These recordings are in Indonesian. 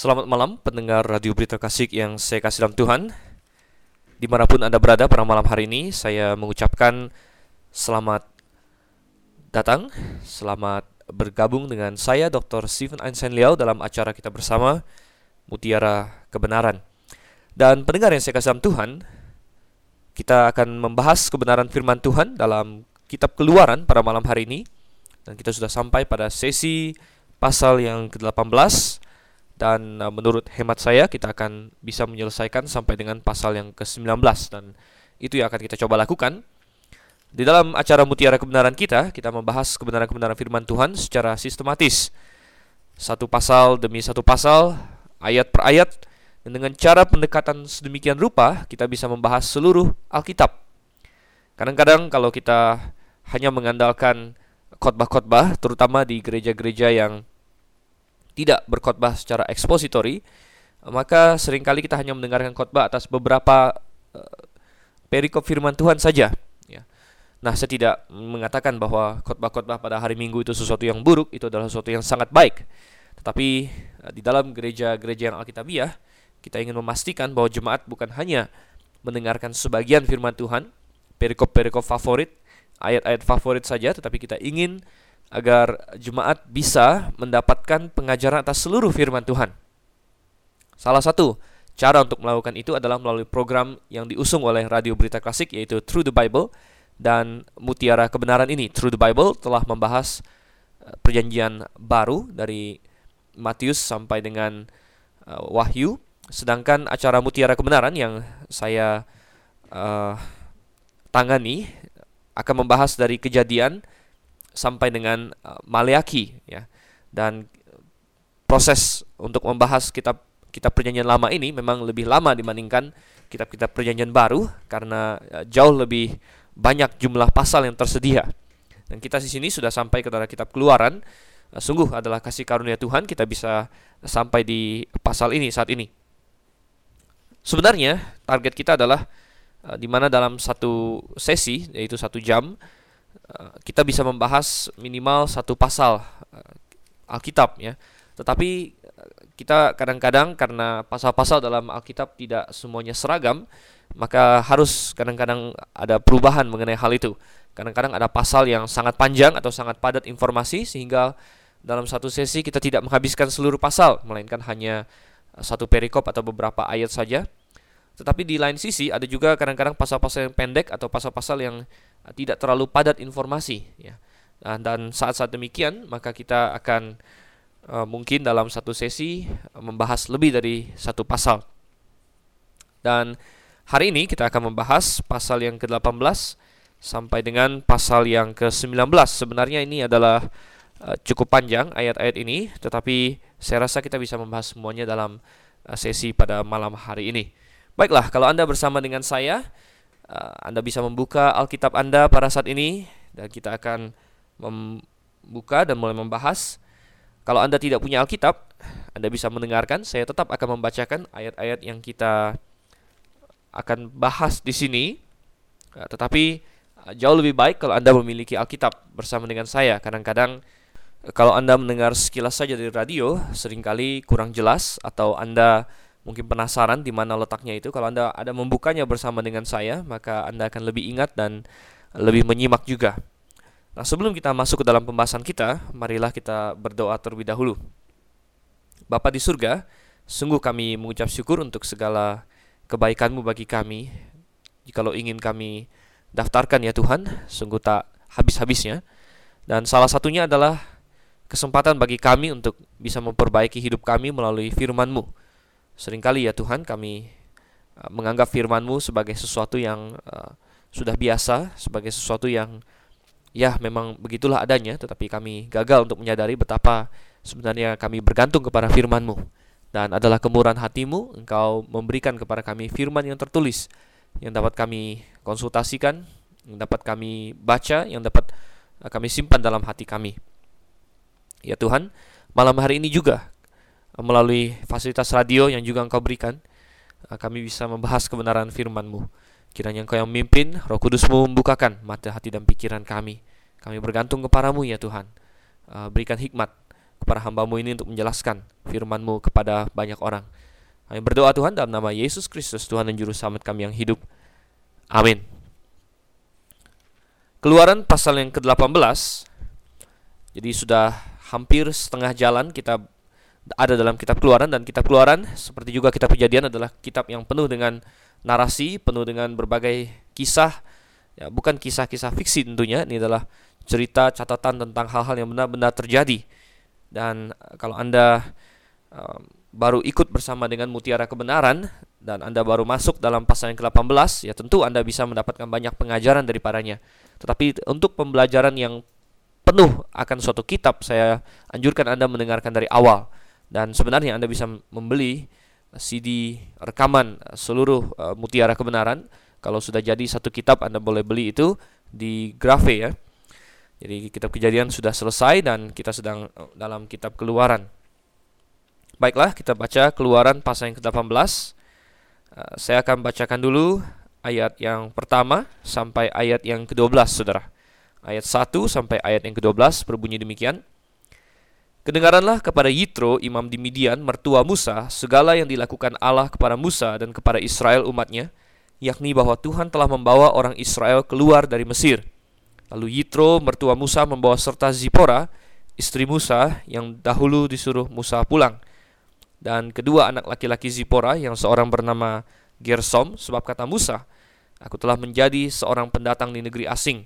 Selamat malam pendengar Radio Berita Kasih yang saya kasih dalam Tuhan Di mana pun Anda berada pada malam hari ini Saya mengucapkan selamat datang Selamat bergabung dengan saya Dr. Stephen Einstein Liao Dalam acara kita bersama Mutiara Kebenaran Dan pendengar yang saya kasih dalam Tuhan Kita akan membahas kebenaran firman Tuhan Dalam kitab keluaran pada malam hari ini Dan kita sudah sampai pada sesi pasal yang ke-18 dan uh, menurut hemat saya kita akan bisa menyelesaikan sampai dengan pasal yang ke-19 dan itu yang akan kita coba lakukan. Di dalam acara Mutiara Kebenaran kita, kita membahas kebenaran-kebenaran firman Tuhan secara sistematis. Satu pasal demi satu pasal, ayat per ayat, dan dengan cara pendekatan sedemikian rupa, kita bisa membahas seluruh Alkitab. Kadang-kadang kalau kita hanya mengandalkan khotbah-khotbah, terutama di gereja-gereja yang tidak berkhotbah secara ekspositori, maka sering kali kita hanya mendengarkan khotbah atas beberapa uh, perikop firman Tuhan saja. Ya. Nah, saya tidak mengatakan bahwa khotbah-khotbah pada hari Minggu itu sesuatu yang buruk, itu adalah sesuatu yang sangat baik. Tetapi uh, di dalam gereja-gereja yang alkitabiah, kita ingin memastikan bahwa jemaat bukan hanya mendengarkan sebagian firman Tuhan, perikop-perikop favorit, ayat-ayat favorit saja, tetapi kita ingin agar jemaat bisa mendapatkan pengajaran atas seluruh firman Tuhan. Salah satu cara untuk melakukan itu adalah melalui program yang diusung oleh Radio Berita Klasik yaitu Through the Bible dan Mutiara Kebenaran ini Through the Bible telah membahas eh, perjanjian baru dari Matius sampai dengan uh, Wahyu sedangkan acara Mutiara Kebenaran yang saya uh, tangani akan membahas dari kejadian sampai dengan uh, Maleaki ya. Dan proses untuk membahas kitab kitab perjanjian lama ini memang lebih lama dibandingkan kitab-kitab perjanjian baru karena uh, jauh lebih banyak jumlah pasal yang tersedia. Dan kita di sini sudah sampai ke dalam kitab Keluaran. Uh, sungguh adalah kasih karunia Tuhan kita bisa sampai di pasal ini saat ini. Sebenarnya target kita adalah uh, di mana dalam satu sesi yaitu satu jam kita bisa membahas minimal satu pasal uh, Alkitab ya. Tetapi uh, kita kadang-kadang karena pasal-pasal dalam Alkitab tidak semuanya seragam, maka harus kadang-kadang ada perubahan mengenai hal itu. Kadang-kadang ada pasal yang sangat panjang atau sangat padat informasi sehingga dalam satu sesi kita tidak menghabiskan seluruh pasal, melainkan hanya satu perikop atau beberapa ayat saja. Tetapi di lain sisi ada juga kadang-kadang pasal-pasal yang pendek atau pasal-pasal yang tidak terlalu padat informasi ya. Dan saat-saat demikian maka kita akan uh, mungkin dalam satu sesi membahas lebih dari satu pasal. Dan hari ini kita akan membahas pasal yang ke-18 sampai dengan pasal yang ke-19. Sebenarnya ini adalah uh, cukup panjang ayat-ayat ini, tetapi saya rasa kita bisa membahas semuanya dalam uh, sesi pada malam hari ini. Baiklah, kalau Anda bersama dengan saya, uh, Anda bisa membuka Alkitab Anda pada saat ini dan kita akan membuka dan mulai membahas. Kalau Anda tidak punya Alkitab, Anda bisa mendengarkan. Saya tetap akan membacakan ayat-ayat yang kita akan bahas di sini. Uh, tetapi uh, jauh lebih baik kalau Anda memiliki Alkitab bersama dengan saya. Kadang-kadang kalau Anda mendengar sekilas saja dari radio, sering kali kurang jelas atau Anda mungkin penasaran di mana letaknya itu. Kalau Anda ada membukanya bersama dengan saya, maka Anda akan lebih ingat dan lebih menyimak juga. Nah, sebelum kita masuk ke dalam pembahasan kita, marilah kita berdoa terlebih dahulu. Bapa di surga, sungguh kami mengucap syukur untuk segala kebaikan-Mu bagi kami. Jikalau ingin kami daftarkan ya Tuhan, sungguh tak habis-habisnya. Dan salah satunya adalah kesempatan bagi kami untuk bisa memperbaiki hidup kami melalui firman-Mu Seringkali ya Tuhan kami uh, menganggap firman-Mu sebagai sesuatu yang uh, sudah biasa, sebagai sesuatu yang ya memang begitulah adanya, tetapi kami gagal untuk menyadari betapa sebenarnya kami bergantung kepada firman-Mu. Dan adalah kemurahan hatimu, Engkau memberikan kepada kami firman yang tertulis, yang dapat kami konsultasikan, yang dapat kami baca, yang dapat uh, kami simpan dalam hati kami. Ya Tuhan, malam hari ini juga melalui fasilitas radio yang juga Engkau berikan, uh, kami bisa membahas kebenaran firman-Mu. Kiranya Engkau yang memimpin, roh kudus-Mu membukakan mata hati dan pikiran kami. Kami bergantung kepadamu ya Tuhan. Uh, berikan hikmat kepada hambamu ini untuk menjelaskan firmanmu kepada banyak orang. Kami berdoa Tuhan dalam nama Yesus Kristus, Tuhan dan Juru Selamat kami yang hidup. Amin. Keluaran pasal yang ke-18 Jadi sudah hampir setengah jalan kita ada dalam kitab keluaran Dan kitab keluaran seperti juga kitab kejadian adalah kitab yang penuh dengan narasi Penuh dengan berbagai kisah ya, Bukan kisah-kisah fiksi tentunya Ini adalah cerita catatan tentang hal-hal yang benar-benar terjadi Dan eh, kalau Anda um, baru ikut bersama dengan mutiara kebenaran dan Anda baru masuk dalam pasal yang ke-18, ya tentu Anda bisa mendapatkan banyak pengajaran daripadanya. Tetapi untuk pembelajaran yang penuh akan suatu kitab, saya anjurkan Anda mendengarkan dari awal. Dan sebenarnya Anda bisa membeli CD rekaman seluruh uh, mutiara kebenaran. Kalau sudah jadi satu kitab, Anda boleh beli itu di Grafe ya. Jadi kitab kejadian sudah selesai dan kita sedang uh, dalam kitab keluaran. Baiklah, kita baca keluaran pasal yang ke-18 Eh, saya akan bacakan dulu ayat yang pertama sampai ayat yang ke-12, Saudara. Ayat 1 sampai ayat yang ke-12 berbunyi demikian. Kedengaranlah kepada Yitro, imam di Midian, mertua Musa, segala yang dilakukan Allah kepada Musa dan kepada Israel umatnya, yakni bahwa Tuhan telah membawa orang Israel keluar dari Mesir. Lalu Yitro, mertua Musa, membawa serta Zipora, istri Musa, yang dahulu disuruh Musa pulang dan kedua anak laki-laki Zipora yang seorang bernama Gersom sebab kata Musa, aku telah menjadi seorang pendatang di negeri asing.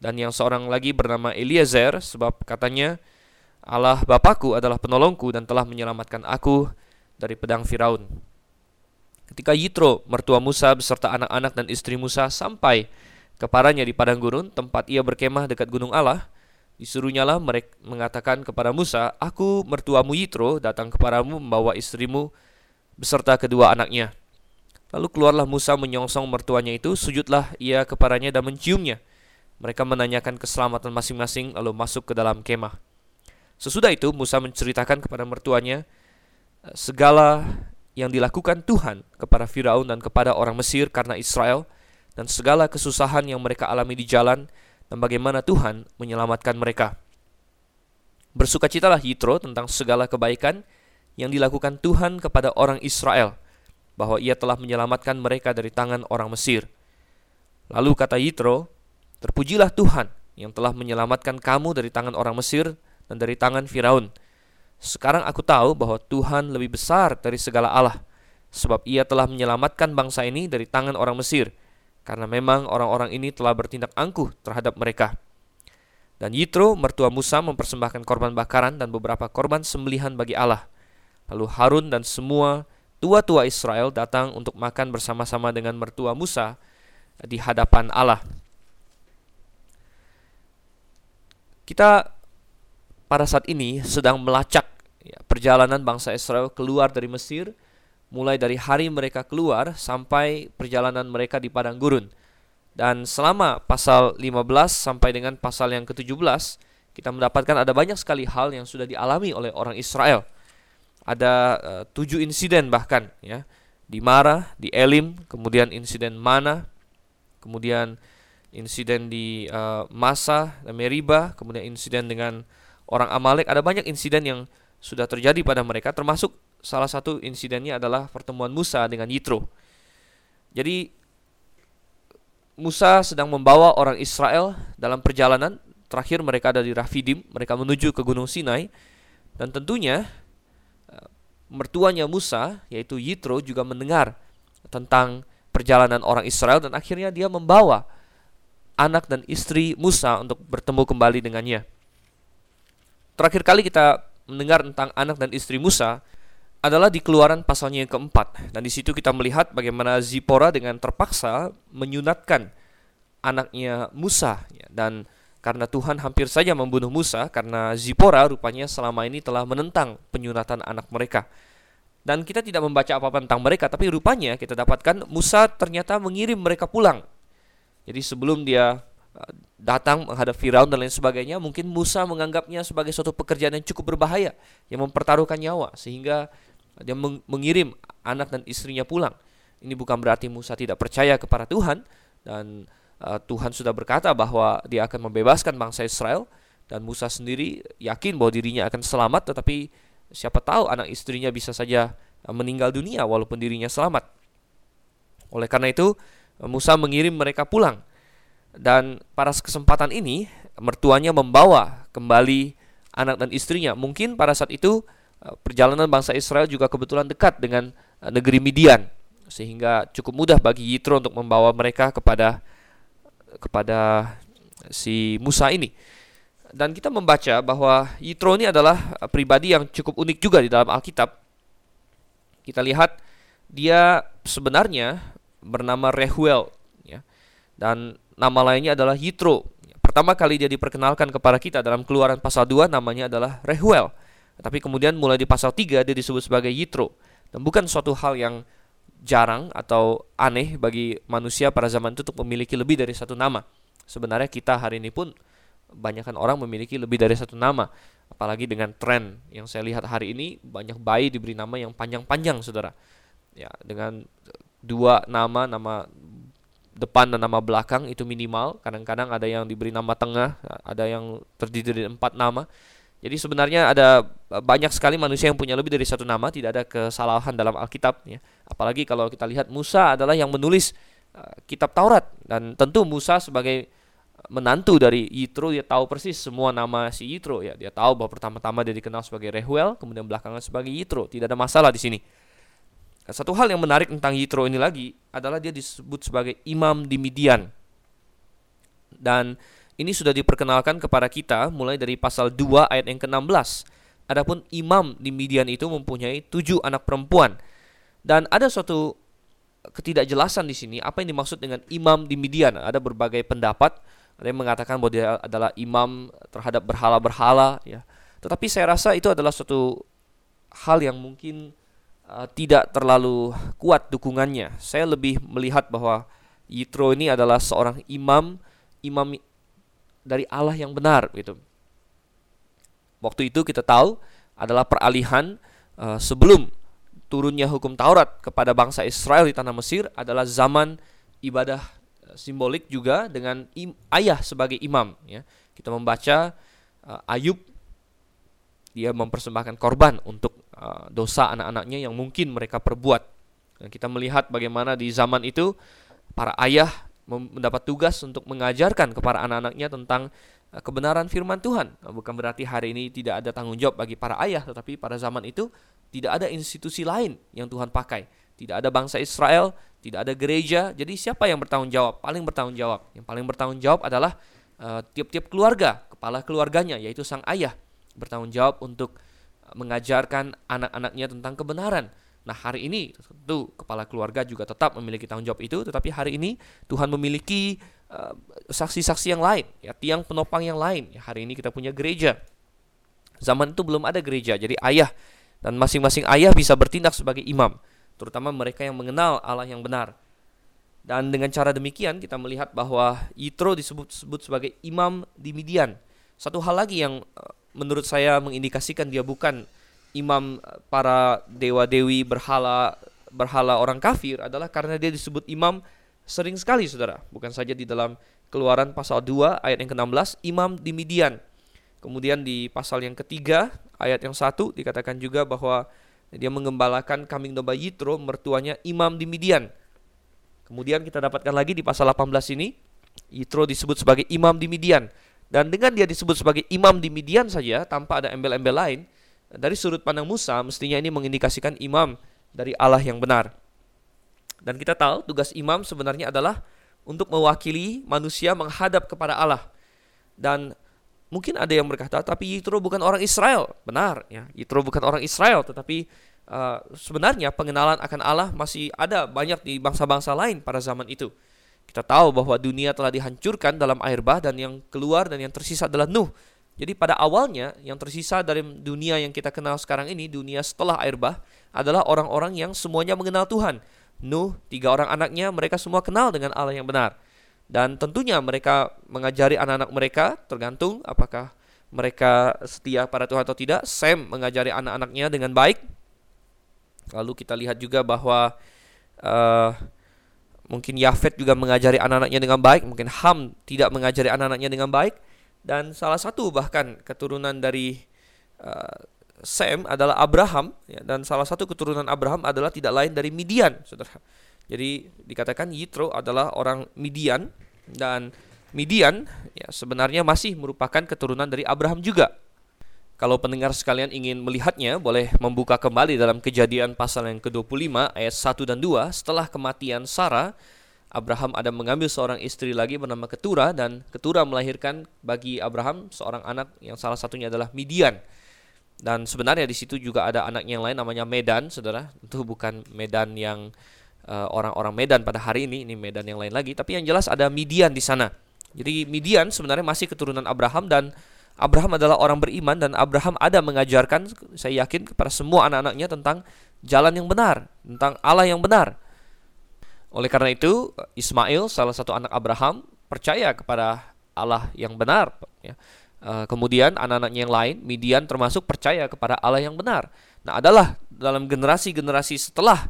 Dan yang seorang lagi bernama Eliezer sebab katanya Allah Bapakku adalah penolongku dan telah menyelamatkan aku dari pedang Firaun. Ketika Yitro, mertua Musa beserta anak-anak dan istri Musa sampai kepadanya di padang gurun tempat ia berkemah dekat gunung Allah, Disuruhnyalah mereka mengatakan kepada Musa, Aku mertuamu Yitro datang kepadamu membawa istrimu beserta kedua anaknya. Lalu keluarlah Musa menyongsong mertuanya itu, sujudlah ia kepadanya dan menciumnya. Mereka menanyakan keselamatan masing-masing lalu masuk ke dalam kemah. Sesudah itu Musa menceritakan kepada mertuanya segala yang dilakukan Tuhan kepada Firaun dan kepada orang Mesir karena Israel dan segala kesusahan yang mereka alami di jalan dan bagaimana Tuhan menyelamatkan mereka. Bersukacitalah Yitro tentang segala kebaikan yang dilakukan Tuhan kepada orang Israel, bahwa ia telah menyelamatkan mereka dari tangan orang Mesir. Lalu kata Yitro, Terpujilah Tuhan yang telah menyelamatkan kamu dari tangan orang Mesir dan dari tangan Firaun. Sekarang aku tahu bahwa Tuhan lebih besar dari segala Allah, sebab ia telah menyelamatkan bangsa ini dari tangan orang Mesir, karena memang orang-orang ini telah bertindak angkuh terhadap mereka. Dan Yitro, mertua Musa, mempersembahkan korban bakaran dan beberapa korban sembelihan bagi Allah. Lalu Harun dan semua tua-tua Israel datang untuk makan bersama-sama dengan mertua Musa di hadapan Allah. Kita pada saat ini sedang melacak ya, perjalanan bangsa Israel keluar dari Mesir mulai dari hari mereka keluar sampai perjalanan mereka di padang gurun. Dan selama pasal 15 sampai dengan pasal yang ke-17, kita mendapatkan ada banyak sekali hal yang sudah dialami oleh orang Israel. Ada uh, tujuh insiden bahkan ya di Mara, di Elim, kemudian insiden Mana, kemudian insiden di uh, Masa Meriba, kemudian insiden dengan orang Amalek. Ada banyak insiden yang sudah terjadi pada mereka, termasuk salah satu insidennya adalah pertemuan Musa dengan Yitro. Jadi Musa sedang membawa orang Israel dalam perjalanan terakhir mereka ada di Rafidim, mereka menuju ke Gunung Sinai dan tentunya eh, mertuanya Musa yaitu Yitro juga mendengar tentang perjalanan orang Israel dan akhirnya dia membawa anak dan istri Musa untuk bertemu kembali dengannya. Terakhir kali kita mendengar tentang anak dan istri Musa adalah di keluaran pasalnya yang keempat. Dan di situ kita melihat bagaimana Zipora dengan terpaksa menyunatkan anaknya Musa. Ya, dan karena Tuhan hampir saja membunuh Musa karena Zipora rupanya selama ini telah menentang penyunatan anak mereka. Dan kita tidak membaca apa-apa tentang mereka, tapi rupanya kita dapatkan Musa ternyata mengirim mereka pulang. Jadi sebelum dia datang menghadap Firaun dan lain sebagainya, mungkin Musa menganggapnya sebagai suatu pekerjaan yang cukup berbahaya, yang mempertaruhkan nyawa, sehingga dia mengirim anak dan istrinya pulang. Ini bukan berarti Musa tidak percaya kepada Tuhan dan uh, Tuhan sudah berkata bahwa dia akan membebaskan bangsa Israel, dan Musa sendiri yakin bahwa dirinya akan selamat tetapi siapa tahu anak istrinya bisa saja uh, meninggal dunia walaupun dirinya selamat. Oleh karena itu Musa mengirim mereka pulang dan pada kesempatan ini mertuanya membawa kembali anak dan istrinya. Mungkin pada saat itu uh, perjalanan bangsa Israel juga kebetulan dekat dengan uh, negeri Midian sehingga cukup mudah bagi Yitro untuk membawa mereka kepada kepada si Musa ini. Dan kita membaca bahwa Yitro ini adalah pribadi yang cukup unik juga di dalam Alkitab. Kita lihat dia sebenarnya bernama Rehuel. Dan nama lainnya adalah Yitro. Pertama kali dia diperkenalkan kepada kita dalam Keluaran pasal 2 namanya adalah Rehuel. Tapi kemudian mulai di pasal 3 dia disebut sebagai Yitro. Dan bukan suatu hal yang jarang atau aneh bagi manusia pada zaman itu untuk memiliki lebih dari satu nama. Sebenarnya kita hari ini pun banyakkan orang memiliki lebih dari satu nama apalagi dengan tren yang saya lihat hari ini banyak bayi diberi nama yang panjang-panjang saudara ya dengan dua nama nama depan dan nama belakang itu minimal. Kadang-kadang ada yang diberi nama tengah ada yang terdiri dari empat nama. Jadi sebenarnya ada banyak sekali manusia yang punya lebih dari satu nama tidak ada kesalahan dalam Alkitab ya. Apalagi kalau kita lihat Musa adalah yang menulis uh, kitab Taurat. Dan tentu Musa sebagai menantu dari Yitro dia tahu persis semua nama si Yitro ya. Dia tahu bahwa pertama-tama dia dikenal sebagai Rehuel kemudian belakangan sebagai Yitro. Tidak ada masalah di sini nah, satu hal yang menarik tentang Yitro ini lagi adalah dia disebut sebagai imam di Midian. Dan ini sudah diperkenalkan kepada kita mulai dari pasal 2 ayat yang ke-16 adapun imam di Midian itu mempunyai tujuh anak perempuan. Dan ada suatu ketidakjelasan di sini apa yang dimaksud dengan imam di Midian? Ada berbagai pendapat. Ada yang mengatakan bahwa dia adalah imam terhadap berhala-berhala ya. Tetapi saya rasa itu adalah suatu hal yang mungkin uh, tidak terlalu kuat dukungannya. Saya lebih melihat bahwa Yitro ini adalah seorang imam, imam dari Allah yang benar gitu. Waktu itu kita tahu adalah peralihan uh, sebelum turunnya hukum Taurat kepada bangsa Israel di tanah Mesir adalah zaman ibadah simbolik juga dengan ayah sebagai imam ya. Kita membaca uh, Ayub dia mempersembahkan korban untuk uh, dosa anak-anaknya yang mungkin mereka perbuat. Dan kita melihat bagaimana di zaman itu para ayah mendapat tugas untuk mengajarkan kepada anak-anaknya tentang uh, kebenaran firman Tuhan. Nah, bukan berarti hari ini tidak ada tanggung jawab bagi para ayah, tetapi pada zaman itu tidak ada institusi lain yang Tuhan pakai. Tidak ada bangsa Israel, tidak ada gereja. Jadi siapa yang bertanggung jawab? Paling bertanggung jawab. Yang paling bertanggung jawab adalah eh, tiap-tiap uh, keluarga, kepala keluarganya yaitu sang ayah bertanggung jawab untuk uh, mengajarkan anak-anaknya tentang kebenaran. Nah, hari ini tentu kepala keluarga juga tetap memiliki tanggung jawab itu, tetapi hari ini Tuhan memiliki eh, saksi-saksi uh, yang lain, ya tiang penopang yang lain. Ya, hari ini kita punya gereja. Zaman itu belum ada gereja, jadi ayah dan masing-masing ayah bisa bertindak sebagai imam terutama mereka yang mengenal Allah yang benar. Dan dengan cara demikian kita melihat bahwa Yitro disebut-sebut sebagai imam di Midian. Satu hal lagi yang eh, menurut saya mengindikasikan dia bukan imam eh, para dewa-dewi berhala berhala orang kafir adalah karena dia disebut imam sering sekali Saudara, bukan saja di dalam Keluaran pasal 2 ayat yang ke-16 imam di Midian. Kemudian di pasal yang ketiga ayat yang satu dikatakan juga bahwa dia mengembalakan kambing domba Yitro, mertuanya imam di Midian. Kemudian kita dapatkan lagi di pasal 18 ini, Yitro disebut sebagai imam di Midian. Dan dengan dia disebut sebagai imam di Midian saja, tanpa ada embel-embel lain, dari sudut pandang Musa, mestinya ini mengindikasikan imam dari Allah yang benar. Dan kita tahu tugas imam sebenarnya adalah untuk mewakili manusia menghadap kepada Allah. Dan Mungkin ada yang berkata, tapi Yitro bukan orang Israel. Benar, ya. Yitro bukan orang Israel, tetapi uh, sebenarnya pengenalan akan Allah masih ada banyak di bangsa-bangsa lain pada zaman itu. Kita tahu bahwa dunia telah dihancurkan dalam air bah dan yang keluar dan yang tersisa adalah Nuh. Jadi pada awalnya yang tersisa dari dunia yang kita kenal sekarang ini, dunia setelah air bah adalah orang-orang yang semuanya mengenal Tuhan. Nuh, tiga orang anaknya, mereka semua kenal dengan Allah yang benar. Dan tentunya mereka mengajari anak-anak mereka tergantung apakah mereka setia pada Tuhan atau tidak. Sam mengajari anak-anaknya dengan baik. Lalu kita lihat juga bahwa uh, mungkin Yafet juga mengajari anak-anaknya dengan baik. Mungkin Ham tidak mengajari anak-anaknya dengan baik. dan salah satu bahkan keturunan dari uh, Sem adalah Abraham ya, dan salah satu keturunan Abraham adalah tidak lain dari Midian, saudara. Jadi dikatakan Yitro adalah orang Midian dan Midian ya sebenarnya masih merupakan keturunan dari Abraham juga. Kalau pendengar sekalian ingin melihatnya, boleh membuka kembali dalam kejadian pasal yang ke-25 ayat 1 dan 2. Setelah kematian Sarah, Abraham ada mengambil seorang istri lagi bernama Ketura dan Ketura melahirkan bagi Abraham seorang anak yang salah satunya adalah Midian. Dan sebenarnya di situ juga ada anak yang lain namanya Medan, saudara. Itu bukan Medan yang eh, orang-orang uh, Medan pada hari ini, ini Medan yang lain lagi. Tapi yang jelas ada Midian di sana. Jadi Midian sebenarnya masih keturunan Abraham dan Abraham adalah orang beriman dan Abraham ada mengajarkan saya yakin kepada semua anak-anaknya tentang jalan yang benar, tentang Allah yang benar. Oleh karena itu, Ismail salah satu anak Abraham percaya kepada Allah yang benar ya. Eh, kemudian anak-anaknya yang lain, Midian termasuk percaya kepada Allah yang benar. Nah, adalah dalam generasi-generasi setelah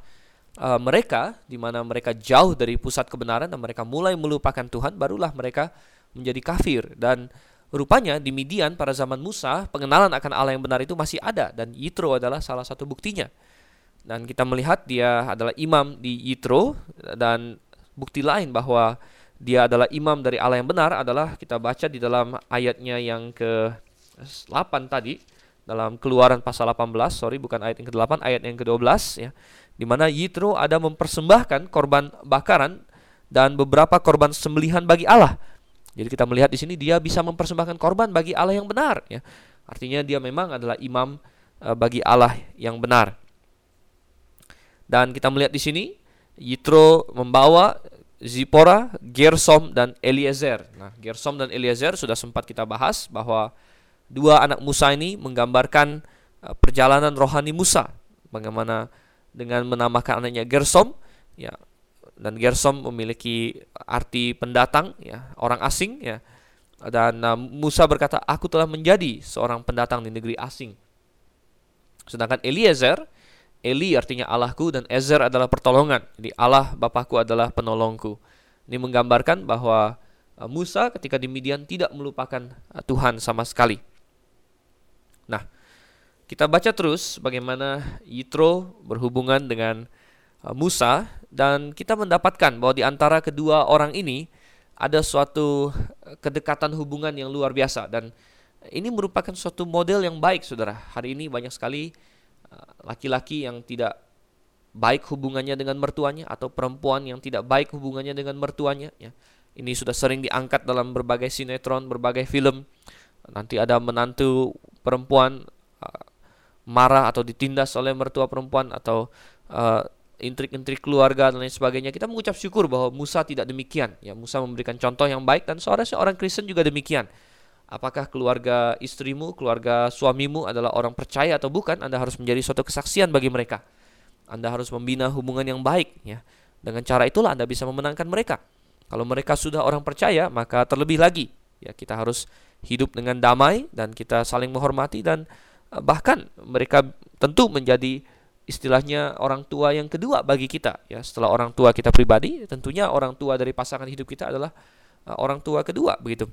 uh, mereka di mana mereka jauh dari pusat kebenaran dan mereka mulai melupakan Tuhan, barulah mereka menjadi kafir dan Rupanya di Midian pada zaman Musa, pengenalan akan Allah yang benar itu masih ada dan Yitro adalah salah satu buktinya. Dan kita melihat dia adalah imam di Yitro dan bukti lain bahwa dia adalah imam dari Allah yang benar adalah kita baca di dalam ayatnya yang ke-8 tadi dalam Keluaran pasal 18, sorry bukan ayat yang ke-8, ayat yang ke-12 ya. Di mana Yitro ada mempersembahkan korban bakaran dan beberapa korban sembelihan bagi Allah jadi kita melihat di sini dia bisa mempersembahkan korban bagi Allah yang benar ya. Artinya dia memang adalah imam uh, bagi Allah yang benar. Dan kita melihat di sini Yitro membawa Zipora, Gersom dan Eliezer. Nah, Gersom dan Eliezer sudah sempat kita bahas bahwa dua anak Musa ini menggambarkan uh, perjalanan rohani Musa. Bagaimana dengan menamakan anaknya Gersom, ya dan Gersom memiliki arti pendatang ya orang asing ya. Dan uh, Musa berkata aku telah menjadi seorang pendatang di negeri asing. Sedangkan Eliezer Eli artinya Allahku dan Ezer adalah pertolongan. Jadi Allah Bapakku adalah penolongku. Ini menggambarkan bahwa uh, Musa ketika di Midian tidak melupakan uh, Tuhan sama sekali. Nah kita baca terus bagaimana Yitro berhubungan dengan uh, Musa dan kita mendapatkan bahwa di antara kedua orang ini ada suatu kedekatan hubungan yang luar biasa dan ini merupakan suatu model yang baik Saudara. Hari ini banyak sekali uh, laki-laki yang tidak baik hubungannya dengan mertuanya atau perempuan yang tidak baik hubungannya dengan mertuanya ya. Ini sudah sering diangkat dalam berbagai sinetron, berbagai film. Nanti ada menantu perempuan uh, marah atau ditindas oleh mertua perempuan atau uh, intrik-intrik keluarga dan lain sebagainya kita mengucap syukur bahwa Musa tidak demikian. Ya Musa memberikan contoh yang baik dan seorang seorang Kristen juga demikian. Apakah keluarga istrimu keluarga suamimu adalah orang percaya atau bukan Anda harus menjadi suatu kesaksian bagi mereka. Anda harus membina hubungan yang baik ya. Dengan cara itulah Anda bisa memenangkan mereka. Kalau mereka sudah orang percaya maka terlebih lagi. Ya kita harus hidup dengan damai dan kita saling menghormati dan eh, bahkan mereka tentu menjadi istilahnya orang tua yang kedua bagi kita ya. Setelah orang tua kita pribadi tentunya orang tua dari pasangan hidup kita adalah uh, orang tua kedua begitu.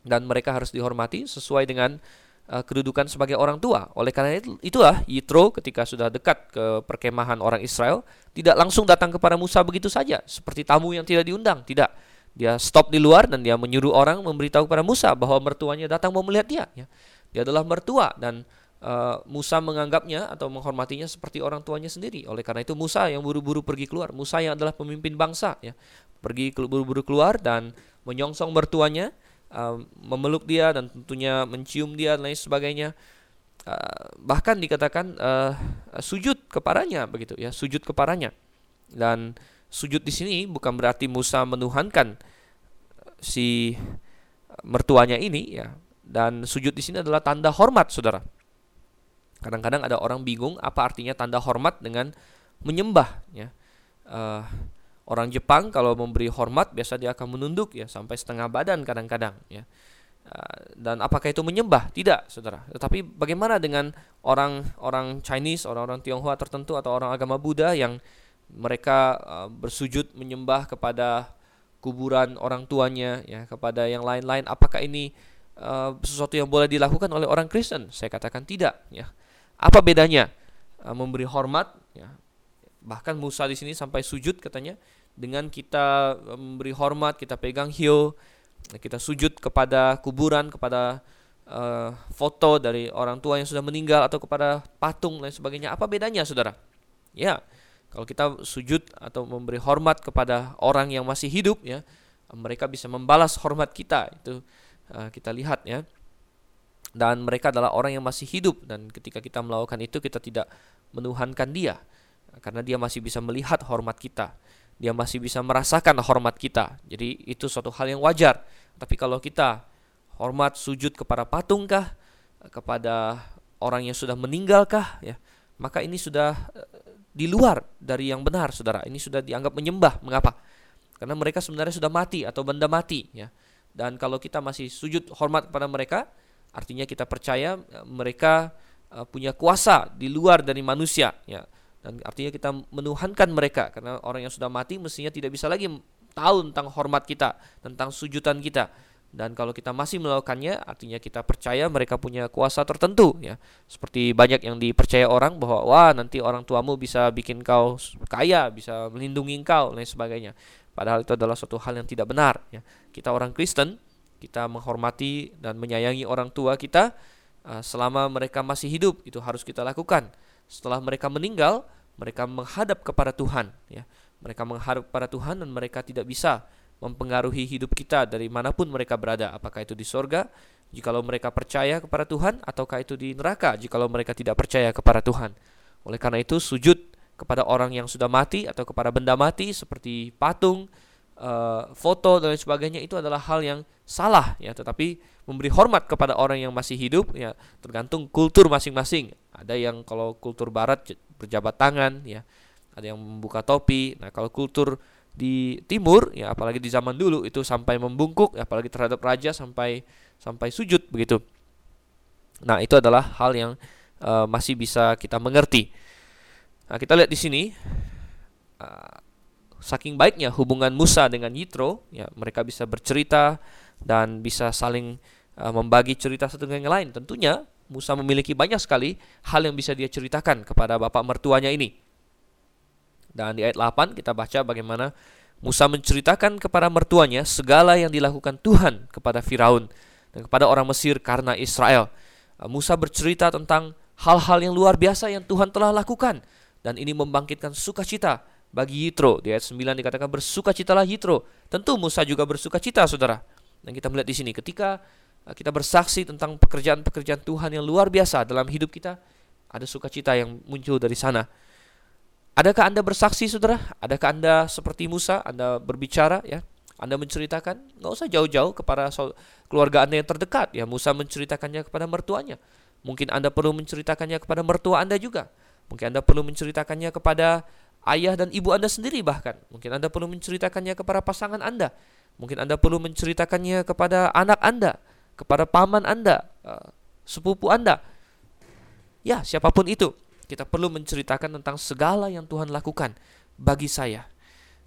Dan mereka harus dihormati sesuai dengan uh, kedudukan sebagai orang tua. Oleh karena itu itulah Yitro ketika sudah dekat ke perkemahan orang Israel tidak langsung datang kepada Musa begitu saja seperti tamu yang tidak diundang tidak. Dia stop di luar dan dia menyuruh orang memberitahu kepada Musa bahwa mertuanya datang mau melihat dia ya. dia adalah mertua dan uh, Musa menganggapnya atau menghormatinya seperti orang tuanya sendiri. Oleh karena itu Musa yang buru-buru pergi keluar. Musa yang adalah pemimpin bangsa ya. Pergi buru-buru keluar dan menyongsong mertuanya, uh, memeluk dia dan tentunya mencium dia dan lain sebagainya. Uh, bahkan dikatakan sujud kepadanya begitu ya, sujud kepadanya. Dan sujud di sini bukan berarti Musa menuhankan si mertuanya ini ya. Dan sujud di sini adalah tanda hormat, Saudara Kadang-kadang ada orang bingung apa artinya tanda hormat dengan menyembah ya. Uh, orang Jepang kalau memberi hormat biasa dia akan menunduk ya sampai setengah badan kadang-kadang ya. Uh, dan apakah itu menyembah? Tidak, Saudara. Tetapi bagaimana dengan orang-orang Chinese, orang-orang Tionghoa tertentu atau orang agama Buddha yang mereka uh, bersujud menyembah kepada kuburan orang tuanya ya, kepada yang lain-lain. Apakah ini uh, sesuatu yang boleh dilakukan oleh orang Kristen? Saya katakan tidak. Ya, apa bedanya uh, memberi hormat? Ya, bahkan Musa di sini sampai sujud katanya dengan kita memberi hormat, kita pegang hiu, kita sujud kepada kuburan, kepada uh, foto dari orang tua yang sudah meninggal atau kepada patung dan sebagainya. Apa bedanya, saudara? Ya, kalau kita sujud atau memberi hormat kepada orang yang masih hidup ya, mereka bisa membalas hormat kita. Itu uh, kita lihat ya. Dan mereka adalah orang yang masih hidup dan ketika kita melakukan itu kita tidak menuhankan dia karena dia masih bisa melihat hormat kita. Dia masih bisa merasakan hormat kita. Jadi itu suatu hal yang wajar. Tapi kalau kita hormat sujud kepada patungkah, kepada orang yang sudah meninggalkah ya, maka ini sudah di luar dari yang benar, saudara. Ini sudah dianggap menyembah. Mengapa? Karena mereka sebenarnya sudah mati atau benda mati, ya. Dan kalau kita masih sujud hormat kepada mereka, artinya kita percaya eh, mereka uh, punya kuasa di luar dari manusia, ya. Dan artinya kita menuhankan mereka karena orang yang sudah mati mestinya tidak bisa lagi tahu tentang hormat kita, tentang sujudan kita. Dan kalau kita masih melakukannya artinya kita percaya mereka punya kuasa tertentu ya. Seperti banyak yang dipercaya orang bahwa wah nanti orang tuamu bisa bikin kau kaya bisa melindungi kau dan sebagainya. Padahal itu adalah suatu hal yang tidak benar ya. Kita orang Kristen kita menghormati dan menyayangi orang tua kita uh, selama mereka masih hidup itu harus kita lakukan. Setelah mereka meninggal mereka menghadap kepada Tuhan ya. Mereka menghadap kepada Tuhan dan mereka tidak bisa mempengaruhi hidup kita dari mana pun mereka berada, apakah itu di sorga, jikalau mereka percaya kepada Tuhan, ataukah itu di neraka, jikalau mereka tidak percaya kepada Tuhan. Oleh karena itu, sujud kepada orang yang sudah mati atau kepada benda mati seperti patung, uh, foto dan lain sebagainya itu adalah hal yang salah ya. Tetapi memberi hormat kepada orang yang masih hidup ya tergantung kultur masing-masing. Ada yang kalau kultur Barat berjabat tangan ya, ada yang membuka topi. Nah kalau kultur di timur ya apalagi di zaman dulu itu sampai membungkuk apalagi terhadap raja sampai sampai sujud begitu. Nah, itu adalah hal yang uh, masih bisa kita mengerti. Nah, kita lihat di sini uh, saking baiknya hubungan Musa dengan Yitro, ya mereka bisa bercerita dan bisa saling uh, membagi cerita satu dengan yang lain. Tentunya Musa memiliki banyak sekali hal yang bisa dia ceritakan kepada bapak mertuanya ini. Dan di ayat 8 kita baca bagaimana Musa menceritakan kepada mertuanya segala yang dilakukan Tuhan kepada Firaun dan kepada orang Mesir karena Israel. Uh, Musa bercerita tentang hal-hal yang luar biasa yang Tuhan telah lakukan dan ini membangkitkan sukacita bagi Yitro. Di ayat 9 dikatakan bersukacitalah Yitro. Tentu Musa juga bersukacita, Saudara. Dan kita melihat di sini ketika uh, kita bersaksi tentang pekerjaan-pekerjaan Tuhan yang luar biasa dalam hidup kita, ada sukacita yang muncul dari sana. Adakah Anda bersaksi, saudara? Adakah Anda seperti Musa, Anda berbicara, ya? Anda menceritakan, nggak usah jauh-jauh kepada keluarga Anda yang terdekat. Ya, Musa menceritakannya kepada mertuanya. Mungkin Anda perlu menceritakannya kepada mertua Anda juga. Mungkin Anda perlu menceritakannya kepada ayah dan ibu Anda sendiri bahkan. Mungkin Anda perlu menceritakannya kepada pasangan Anda. Mungkin Anda perlu menceritakannya kepada anak Anda, kepada paman Anda, uh, sepupu Anda. Ya, siapa pun itu. Kita perlu menceritakan tentang segala yang Tuhan lakukan bagi saya.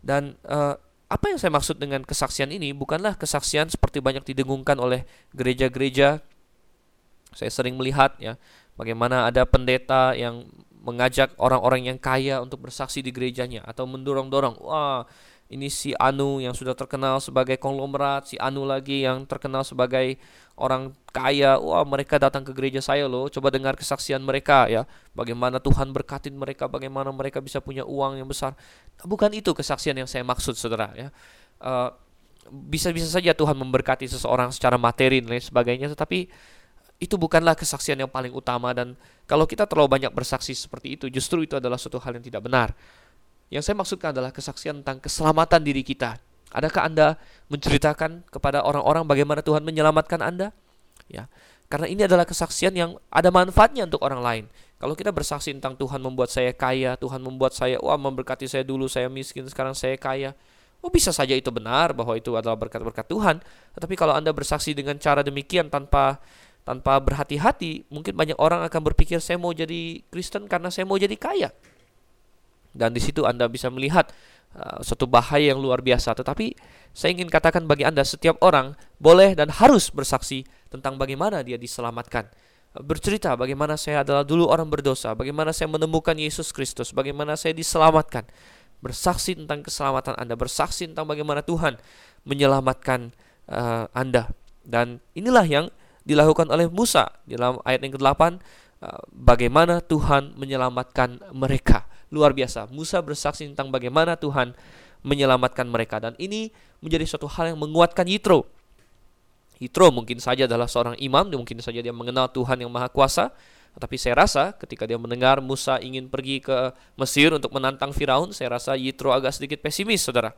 Dan uh, apa yang saya maksud dengan kesaksian ini bukanlah kesaksian seperti banyak didengungkan oleh gereja-gereja. Saya sering melihat ya bagaimana ada pendeta yang mengajak orang-orang yang kaya untuk bersaksi di gerejanya atau mendorong-dorong, wah ini si Anu yang sudah terkenal sebagai konglomerat, si Anu lagi yang terkenal sebagai orang kaya. Wah, mereka datang ke gereja saya loh. Coba dengar kesaksian mereka ya. Bagaimana Tuhan berkatin mereka, bagaimana mereka bisa punya uang yang besar. Bukan itu kesaksian yang saya maksud, Saudara ya. Uh, bisa-bisa saja Tuhan memberkati seseorang secara materi dan lain sebagainya, tetapi itu bukanlah kesaksian yang paling utama dan kalau kita terlalu banyak bersaksi seperti itu, justru itu adalah suatu hal yang tidak benar. Yang saya maksudkan adalah kesaksian tentang keselamatan diri kita. Adakah Anda menceritakan kepada orang-orang bagaimana Tuhan menyelamatkan Anda? Ya. Karena ini adalah kesaksian yang ada manfaatnya untuk orang lain. Kalau kita bersaksi tentang Tuhan membuat saya kaya, Tuhan membuat saya wah memberkati saya dulu saya miskin, sekarang saya kaya. Oh bisa saja itu benar bahwa itu adalah berkat-berkat Tuhan. Tetapi kalau Anda bersaksi dengan cara demikian tanpa tanpa berhati-hati, mungkin banyak orang akan berpikir saya mau jadi Kristen karena saya mau jadi kaya. Dan di situ Anda bisa melihat uh, suatu bahaya yang luar biasa. Tetapi saya ingin katakan bagi Anda setiap orang boleh dan harus bersaksi tentang bagaimana dia diselamatkan. Bercerita bagaimana saya adalah dulu orang berdosa, bagaimana saya menemukan Yesus Kristus, bagaimana saya diselamatkan. Bersaksi tentang keselamatan Anda, bersaksi tentang bagaimana Tuhan menyelamatkan uh, Anda. Dan inilah yang dilakukan oleh Musa di dalam ayat yang ke-8 uh, bagaimana Tuhan menyelamatkan mereka. Luar biasa. Musa bersaksi tentang bagaimana Tuhan menyelamatkan mereka dan ini menjadi suatu hal yang menguatkan Yitro Yitro mungkin saja adalah seorang imam, mungkin saja dia mengenal Tuhan yang Maha Kuasa, tetapi saya rasa ketika dia mendengar Musa ingin pergi ke Mesir untuk menantang Firaun, saya rasa Yitro agak sedikit pesimis, saudara.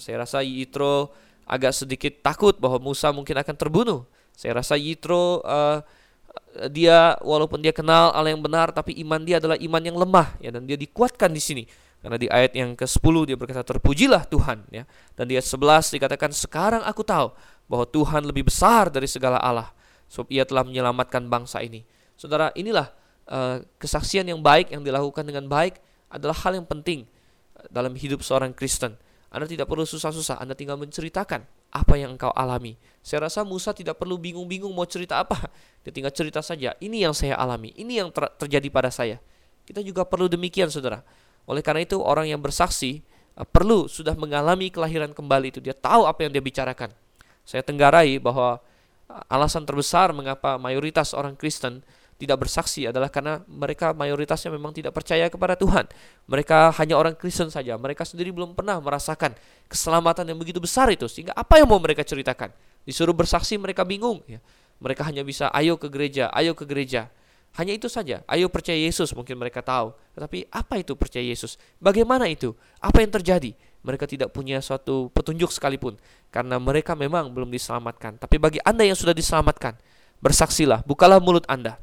Saya rasa Yitro agak sedikit takut bahwa Musa mungkin akan terbunuh. Saya rasa Yitro uh, dia walaupun dia kenal Allah yang benar, tapi iman dia adalah iman yang lemah, ya dan dia dikuatkan di sini. Karena di ayat yang ke-10 dia berkata terpujilah Tuhan ya. Dan di ayat 11 dikatakan sekarang aku tahu bahwa Tuhan lebih besar dari segala Allah sebab ia telah menyelamatkan bangsa ini. Saudara, inilah uh, kesaksian yang baik yang dilakukan dengan baik adalah hal yang penting eh, dalam hidup seorang Kristen. Anda tidak perlu susah-susah, Anda tinggal menceritakan apa yang engkau alami. Saya rasa Musa tidak perlu bingung-bingung mau cerita apa. Dia tinggal cerita saja, ini yang saya alami, ini yang ter terjadi pada saya. Kita juga perlu demikian, saudara. Oleh karena itu orang yang bersaksi uh, perlu sudah mengalami kelahiran kembali itu dia tahu apa yang dia bicarakan. Saya tenggarai bahwa uh, alasan terbesar mengapa mayoritas orang Kristen tidak bersaksi adalah karena mereka mayoritasnya memang tidak percaya kepada Tuhan. Mereka hanya orang Kristen saja. Mereka sendiri belum pernah merasakan keselamatan yang begitu besar itu. Sehingga apa yang mau mereka ceritakan? Disuruh bersaksi mereka bingung. Ya. Mereka hanya bisa ayo ke gereja, ayo ke gereja. Hanya itu saja. Ayo percaya Yesus mungkin mereka tahu. Tetapi apa itu percaya Yesus? Bagaimana itu? Apa yang terjadi? Mereka tidak punya suatu petunjuk sekalipun karena mereka memang belum diselamatkan. Tapi bagi Anda yang sudah diselamatkan, bersaksilah, bukalah mulut Anda.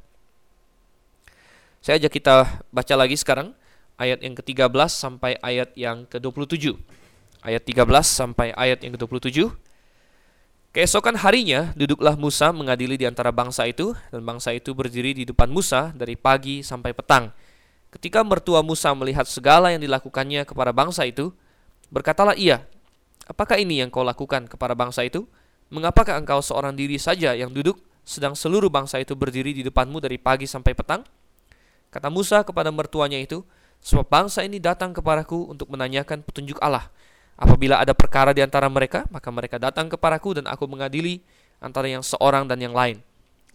Saya ajak kita baca lagi sekarang ayat yang ke-13 sampai ayat yang ke-27. Ayat 13 sampai ayat yang ke-27. Keesokan harinya, duduklah Musa mengadili di antara bangsa itu, dan bangsa itu berdiri di depan Musa dari pagi sampai petang. Ketika mertua Musa melihat segala yang dilakukannya kepada bangsa itu, berkatalah ia, Apakah ini yang kau lakukan kepada bangsa itu? Mengapakah engkau seorang diri saja yang duduk, sedang seluruh bangsa itu berdiri di depanmu dari pagi sampai petang? Kata Musa kepada mertuanya itu, Sebab bangsa ini datang kepadaku untuk menanyakan petunjuk Allah, Apabila ada perkara di antara mereka, maka mereka datang kepadaku dan aku mengadili antara yang seorang dan yang lain.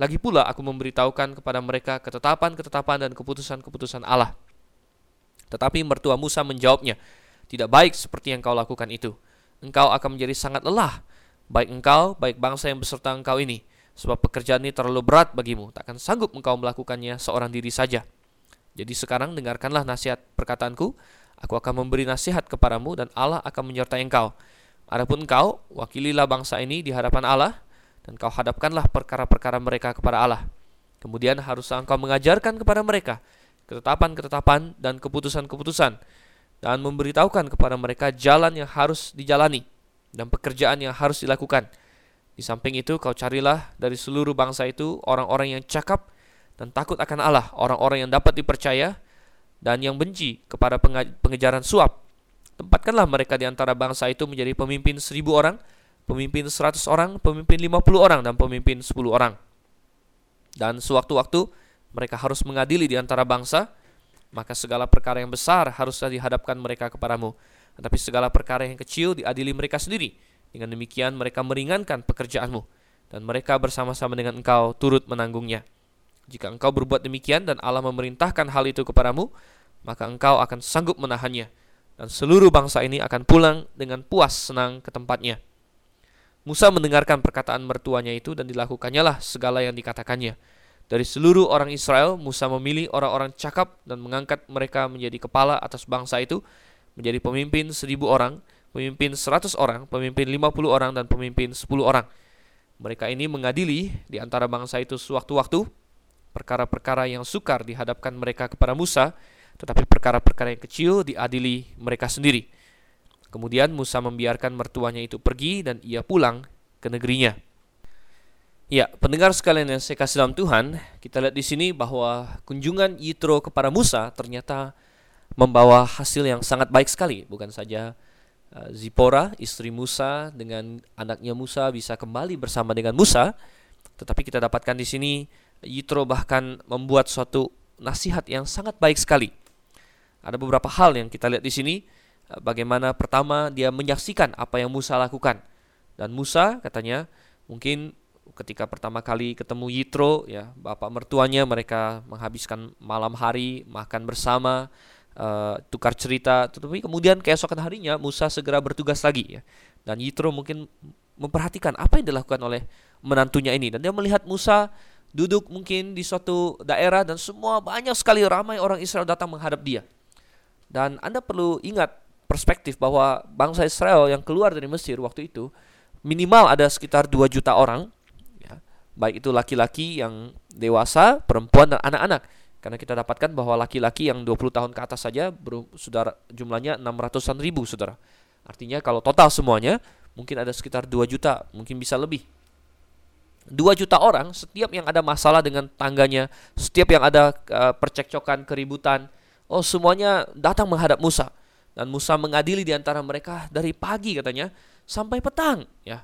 Lagi pula aku memberitahukan kepada mereka ketetapan-ketetapan dan keputusan-keputusan Allah. Tetapi mertua Musa menjawabnya, tidak baik seperti yang kau lakukan itu. Engkau akan menjadi sangat lelah, baik engkau, baik bangsa yang beserta engkau ini. Sebab pekerjaan ini terlalu berat bagimu, takkan sanggup engkau melakukannya seorang diri saja. Jadi sekarang dengarkanlah nasihat perkataanku, Aku akan memberi nasihat kepadamu dan Allah akan menyertai engkau. Adapun engkau, wakililah bangsa ini di hadapan Allah dan kau hadapkanlah perkara-perkara mereka kepada Allah. Kemudian haruslah engkau mengajarkan kepada mereka ketetapan-ketetapan dan keputusan-keputusan dan memberitahukan kepada mereka jalan yang harus dijalani dan pekerjaan yang harus dilakukan. Di samping itu kau carilah dari seluruh bangsa itu orang-orang yang cakap dan takut akan Allah, orang-orang yang dapat dipercaya dan yang benci kepada pengejaran suap. Tempatkanlah mereka di antara bangsa itu menjadi pemimpin seribu orang, pemimpin seratus orang, pemimpin lima puluh orang, dan pemimpin sepuluh orang. Dan sewaktu-waktu mereka harus mengadili di antara bangsa, maka segala perkara yang besar haruslah dihadapkan mereka kepadamu. Tetapi segala perkara yang kecil diadili mereka sendiri. Dengan demikian mereka meringankan pekerjaanmu, dan mereka bersama-sama dengan engkau turut menanggungnya. Jika engkau berbuat demikian dan Allah memerintahkan hal itu kepadamu, maka engkau akan sanggup menahannya, dan seluruh bangsa ini akan pulang dengan puas senang ke tempatnya. Musa mendengarkan perkataan mertuanya itu dan dilakukannya lah segala yang dikatakannya. Dari seluruh orang Israel, Musa memilih orang-orang cakap dan mengangkat mereka menjadi kepala atas bangsa itu, menjadi pemimpin seribu orang, pemimpin seratus orang, pemimpin lima puluh orang, dan pemimpin sepuluh orang. Mereka ini mengadili di antara bangsa itu sewaktu-waktu perkara-perkara yang sukar dihadapkan mereka kepada Musa, tetapi perkara-perkara yang kecil diadili mereka sendiri. Kemudian Musa membiarkan mertuanya itu pergi dan ia pulang ke negerinya. Ya, pendengar sekalian yang saya kasih dalam Tuhan, kita lihat di sini bahwa kunjungan Yitro kepada Musa ternyata membawa hasil yang sangat baik sekali. Bukan saja uh, Zipora, istri Musa dengan anaknya Musa bisa kembali bersama dengan Musa. Tetapi kita dapatkan di sini Yitro bahkan membuat suatu nasihat yang sangat baik sekali. Ada beberapa hal yang kita lihat di sini uh, bagaimana pertama dia menyaksikan apa yang Musa lakukan. Dan Musa katanya mungkin ketika pertama kali ketemu Yitro ya bapak mertuanya mereka menghabiskan malam hari makan bersama uh, tukar cerita tetapi kemudian keesokan harinya Musa segera bertugas lagi ya dan Yitro mungkin memperhatikan apa yang dilakukan oleh menantunya ini dan dia melihat Musa duduk mungkin di suatu daerah dan semua banyak sekali ramai orang Israel datang menghadap dia dan Anda perlu ingat perspektif bahwa bangsa Israel yang keluar dari Mesir waktu itu minimal ada sekitar 2 juta orang baik itu laki-laki yang dewasa, perempuan dan anak-anak. Karena kita dapatkan bahwa laki-laki yang 20 tahun ke atas saja saudara jumlahnya 600-an ribu saudara. Artinya kalau total semuanya mungkin ada sekitar 2 juta, mungkin bisa lebih. 2 juta orang setiap yang ada masalah dengan tangganya, setiap yang ada uh, percekcokan, keributan, oh semuanya datang menghadap Musa. Dan Musa mengadili di antara mereka dari pagi katanya sampai petang ya.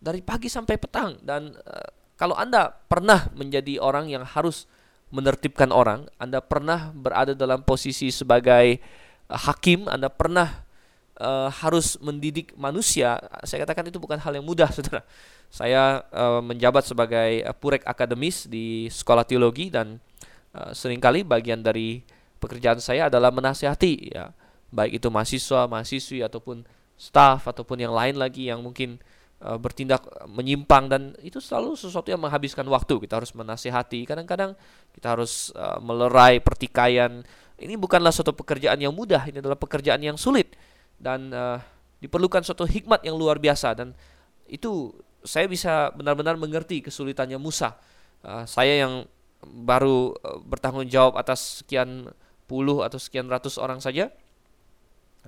Dari pagi sampai petang dan uh, kalau Anda pernah menjadi orang yang harus menertibkan orang, Anda pernah berada dalam posisi sebagai uh, hakim, Anda pernah uh, harus mendidik manusia, saya katakan itu bukan hal yang mudah, Saudara. Saya uh, menjabat sebagai uh, purek akademis di sekolah teologi dan uh, sering kali bagian dari pekerjaan saya adalah menasihati ya, baik itu mahasiswa, mahasiswi ataupun staff ataupun yang lain lagi yang mungkin bertindak menyimpang dan itu selalu sesuatu yang menghabiskan waktu. Kita harus menasihati. Kadang-kadang kita harus uh, melerai pertikaian. Ini bukanlah suatu pekerjaan yang mudah. Ini adalah pekerjaan yang sulit dan uh, diperlukan suatu hikmat yang luar biasa dan itu saya bisa benar-benar mengerti kesulitannya Musa. Uh, saya yang baru uh, bertanggung jawab atas sekian puluh atau sekian ratus orang saja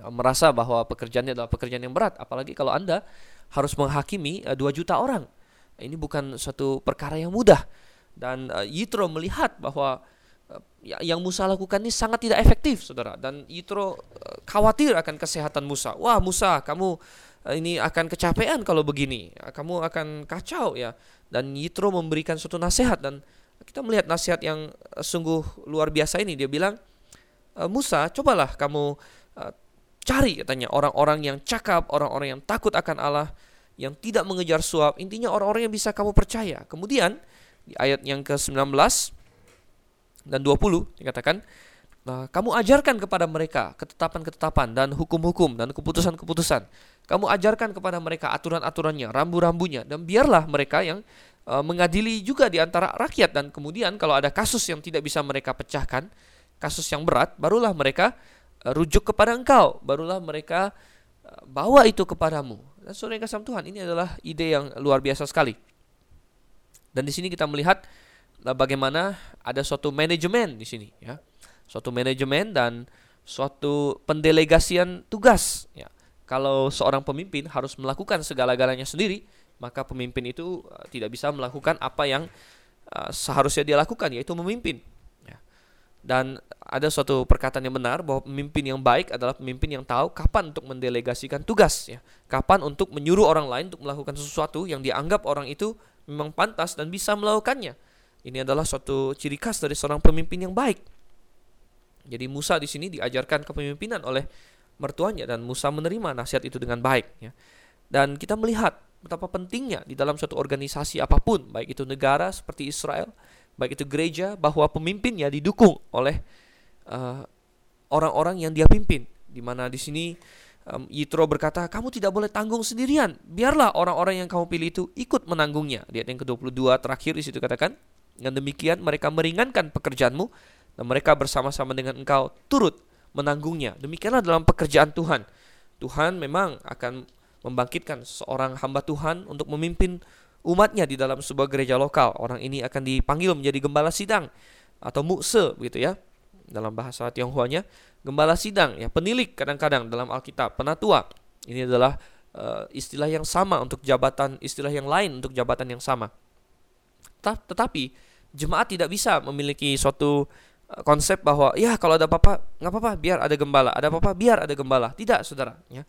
merasa bahwa pekerjaannya adalah pekerjaan yang berat apalagi kalau Anda harus menghakimi uh, eh, 2 juta orang. Ini bukan suatu perkara yang mudah. Dan uh, Yitro melihat bahwa yang Musa lakukan ini sangat tidak efektif, Saudara. Dan Yitro uh, khawatir akan kesehatan Musa. Wah, Musa, kamu uh, ini akan kecapean kalau begini. Kamu akan kacau ya. Dan Yitro memberikan suatu nasihat dan kita melihat nasihat yang uh, sungguh luar biasa ini. Dia bilang, Musa, cobalah kamu Cari katanya orang-orang yang cakap, orang-orang yang takut akan Allah, yang tidak mengejar suap. Intinya orang-orang yang bisa kamu percaya. Kemudian di ayat yang ke-19 dan 20 dikatakan, Nah, kamu ajarkan kepada mereka ketetapan-ketetapan dan hukum-hukum dan keputusan-keputusan. Kamu ajarkan kepada mereka aturan-aturannya, rambu-rambunya, dan biarlah mereka yang uh, mengadili juga di antara rakyat. Dan kemudian kalau ada kasus yang tidak bisa mereka pecahkan, kasus yang berat, barulah mereka rujuk kepada engkau, barulah mereka uh, bawa itu kepadamu. Dan saudara yang Tuhan, ini adalah ide yang luar biasa sekali. Dan di sini kita melihat bagaimana ada suatu manajemen di sini, ya, suatu manajemen dan suatu pendelegasian tugas. Ya. Kalau seorang pemimpin harus melakukan segala-galanya sendiri, maka pemimpin itu uh, tidak bisa melakukan apa yang seharusnya dia lakukan, yaitu memimpin. Dan ada suatu perkataan yang benar bahwa pemimpin yang baik adalah pemimpin yang tahu kapan untuk mendelegasikan tugas ya. Kapan untuk menyuruh orang lain untuk melakukan sesuatu yang dianggap orang itu memang pantas dan bisa melakukannya. Ini adalah suatu ciri khas dari seorang pemimpin yang baik. Jadi Musa di sini diajarkan kepemimpinan oleh mertuanya dan Musa menerima nasihat itu dengan baik ya. Dan kita melihat betapa pentingnya di dalam suatu organisasi apa pun, baik itu negara seperti Israel baik itu gereja bahwa pemimpinnya didukung oleh uh, orang-orang yang dia pimpin di mana di sini um, Yitro berkata kamu tidak boleh tanggung sendirian biarlah orang-orang yang kamu pilih itu ikut menanggungnya di ayat yang ke-22 terakhir di situ katakan dengan demikian mereka meringankan pekerjaanmu dan mereka bersama-sama dengan engkau turut menanggungnya demikianlah dalam pekerjaan Tuhan Tuhan memang akan membangkitkan seorang hamba Tuhan untuk memimpin umatnya di dalam sebuah gereja lokal. Orang ini akan dipanggil menjadi gembala sidang atau mukse begitu ya. Dalam bahasa Tionghoanya, gembala sidang ya, penilik kadang-kadang dalam Alkitab, penatua. Ini adalah uh, istilah yang sama untuk jabatan, istilah yang lain untuk jabatan yang sama. Tetapi jemaat tidak bisa memiliki suatu uh, konsep bahwa ya kalau ada apa-apa nggak apa-apa biar ada gembala, ada apa-apa biar ada gembala. Tidak, saudara. Ya.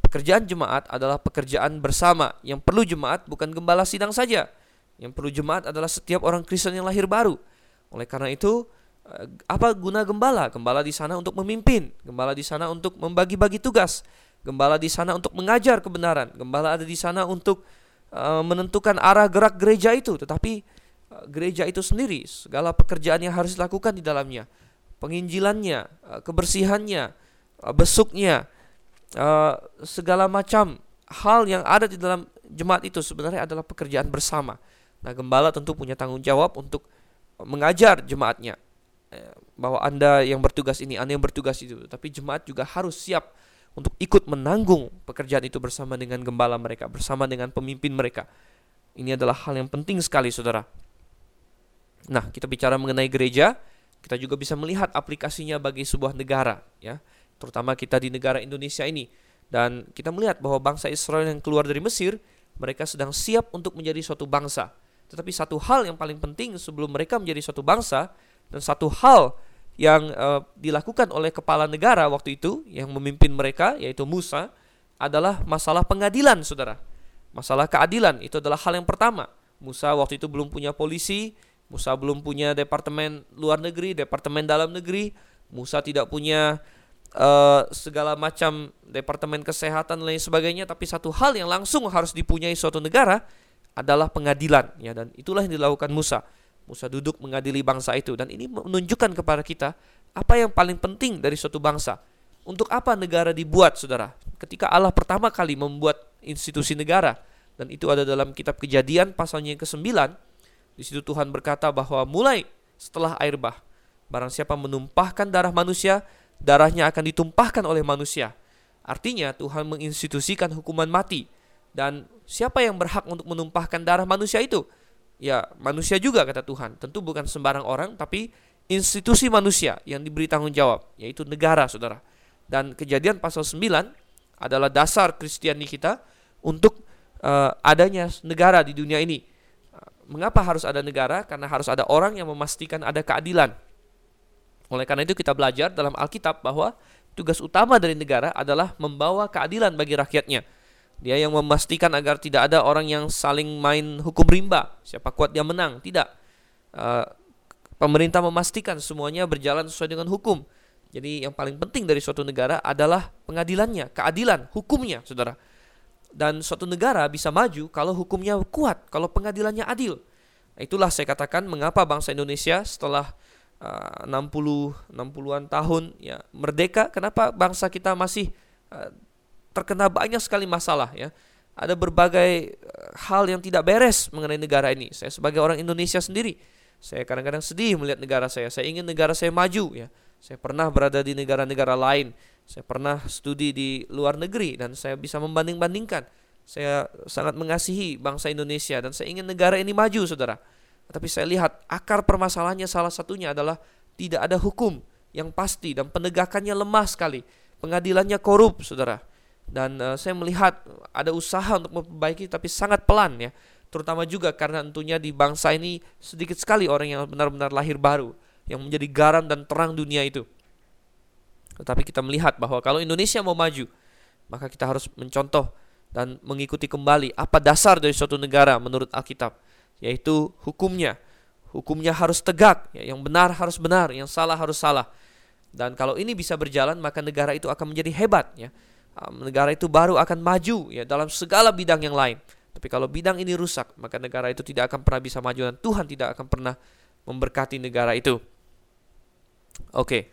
Pekerjaan jemaat adalah pekerjaan bersama. Yang perlu jemaat bukan gembala sidang saja. Yang perlu jemaat adalah setiap orang Kristen yang lahir baru. Oleh karena itu, eh, apa guna gembala? Gembala di sana untuk memimpin, gembala di sana untuk membagi-bagi tugas, gembala di sana untuk mengajar kebenaran, gembala ada di sana untuk uh, menentukan arah gerak gereja itu. Tetapi uh, gereja itu sendiri, segala pekerjaan yang harus dilakukan di dalamnya, penginjilannya, uh, kebersihannya, besuknya, segala macam hal yang ada di dalam jemaat itu sebenarnya adalah pekerjaan bersama. Nah, gembala tentu punya tanggung jawab untuk mengajar jemaatnya eh, bahwa Anda yang bertugas ini, Anda yang bertugas itu. Tapi jemaat juga harus siap untuk ikut menanggung pekerjaan itu bersama dengan gembala mereka, bersama dengan pemimpin mereka. Ini adalah hal yang penting sekali, Saudara. Nah, kita bicara mengenai gereja, kita juga bisa melihat aplikasinya bagi sebuah negara, ya terutama kita di negara Indonesia ini. Dan kita melihat bahwa bangsa Israel yang keluar dari Mesir, mereka sedang siap untuk menjadi suatu bangsa. Tetapi satu hal yang paling penting sebelum mereka menjadi suatu bangsa dan satu hal yang uh, dilakukan oleh kepala negara waktu itu yang memimpin mereka yaitu Musa adalah masalah pengadilan, Saudara. Masalah keadilan itu adalah hal yang pertama. Musa waktu itu belum punya polisi, Musa belum punya departemen luar negeri, departemen dalam negeri, Musa tidak punya uh, segala macam departemen kesehatan lain sebagainya tapi satu hal yang langsung harus dipunyai suatu negara adalah pengadilan ya dan itulah yang dilakukan Musa. Musa duduk mengadili bangsa itu dan ini menunjukkan kepada kita apa yang paling penting dari suatu bangsa. Untuk apa negara dibuat, Saudara? Ketika Allah pertama kali membuat institusi negara dan itu ada dalam kitab Kejadian pasalnya yang ke-9, di situ Tuhan berkata bahwa mulai setelah air bah, barang siapa menumpahkan darah manusia, darahnya akan ditumpahkan oleh manusia. Artinya Tuhan menginstitusikan hukuman mati. Dan siapa yang berhak untuk menumpahkan darah manusia itu? Ya, manusia juga kata Tuhan. Tentu bukan sembarang orang, tapi institusi manusia yang diberi tanggung jawab, yaitu negara, Saudara. Dan kejadian pasal 9 adalah dasar Kristiani kita untuk uh, adanya negara di dunia ini. Mengapa harus ada negara? Karena harus ada orang yang memastikan ada keadilan oleh karena itu kita belajar dalam Alkitab bahwa tugas utama dari negara adalah membawa keadilan bagi rakyatnya. Dia yang memastikan agar tidak ada orang yang saling main hukum rimba, siapa kuat dia menang. Tidak. Uh, pemerintah memastikan semuanya berjalan sesuai dengan hukum. Jadi yang paling penting dari suatu negara adalah pengadilannya, keadilan, hukumnya, saudara. Dan suatu negara bisa maju kalau hukumnya kuat, kalau pengadilannya adil. Itulah saya katakan mengapa bangsa Indonesia setelah 60 uh, 60-an tahun ya merdeka kenapa bangsa kita masih uh, terkena banyak sekali masalah ya. Ada berbagai uh, hal yang tidak beres mengenai negara ini. Saya sebagai orang Indonesia sendiri saya kadang-kadang sedih melihat negara saya. Saya ingin negara saya maju ya. Saya pernah berada di negara-negara lain. Saya pernah studi di luar negeri dan saya bisa membanding-bandingkan. Saya sangat mengasihi bangsa Indonesia dan saya ingin negara ini maju saudara. Tapi saya lihat akar permasalahannya salah satunya adalah tidak ada hukum yang pasti dan penegakannya lemah sekali. Pengadilannya korup, saudara. Dan uh, saya melihat ada usaha untuk memperbaiki tapi sangat pelan ya. Terutama juga karena tentunya di bangsa ini sedikit sekali orang yang benar-benar lahir baru yang menjadi garam dan terang dunia itu. Tetapi kita melihat bahwa kalau Indonesia mau maju, maka kita harus mencontoh dan mengikuti kembali apa dasar dari suatu negara menurut Alkitab yaitu hukumnya. Hukumnya harus tegak, ya, yang benar harus benar, yang salah harus salah. Dan kalau ini bisa berjalan, maka negara itu akan menjadi hebat, ya. Negara itu baru akan maju ya dalam segala bidang yang lain. Tapi kalau bidang ini rusak, maka negara itu tidak akan pernah bisa maju dan Tuhan tidak akan pernah memberkati negara itu. Oke.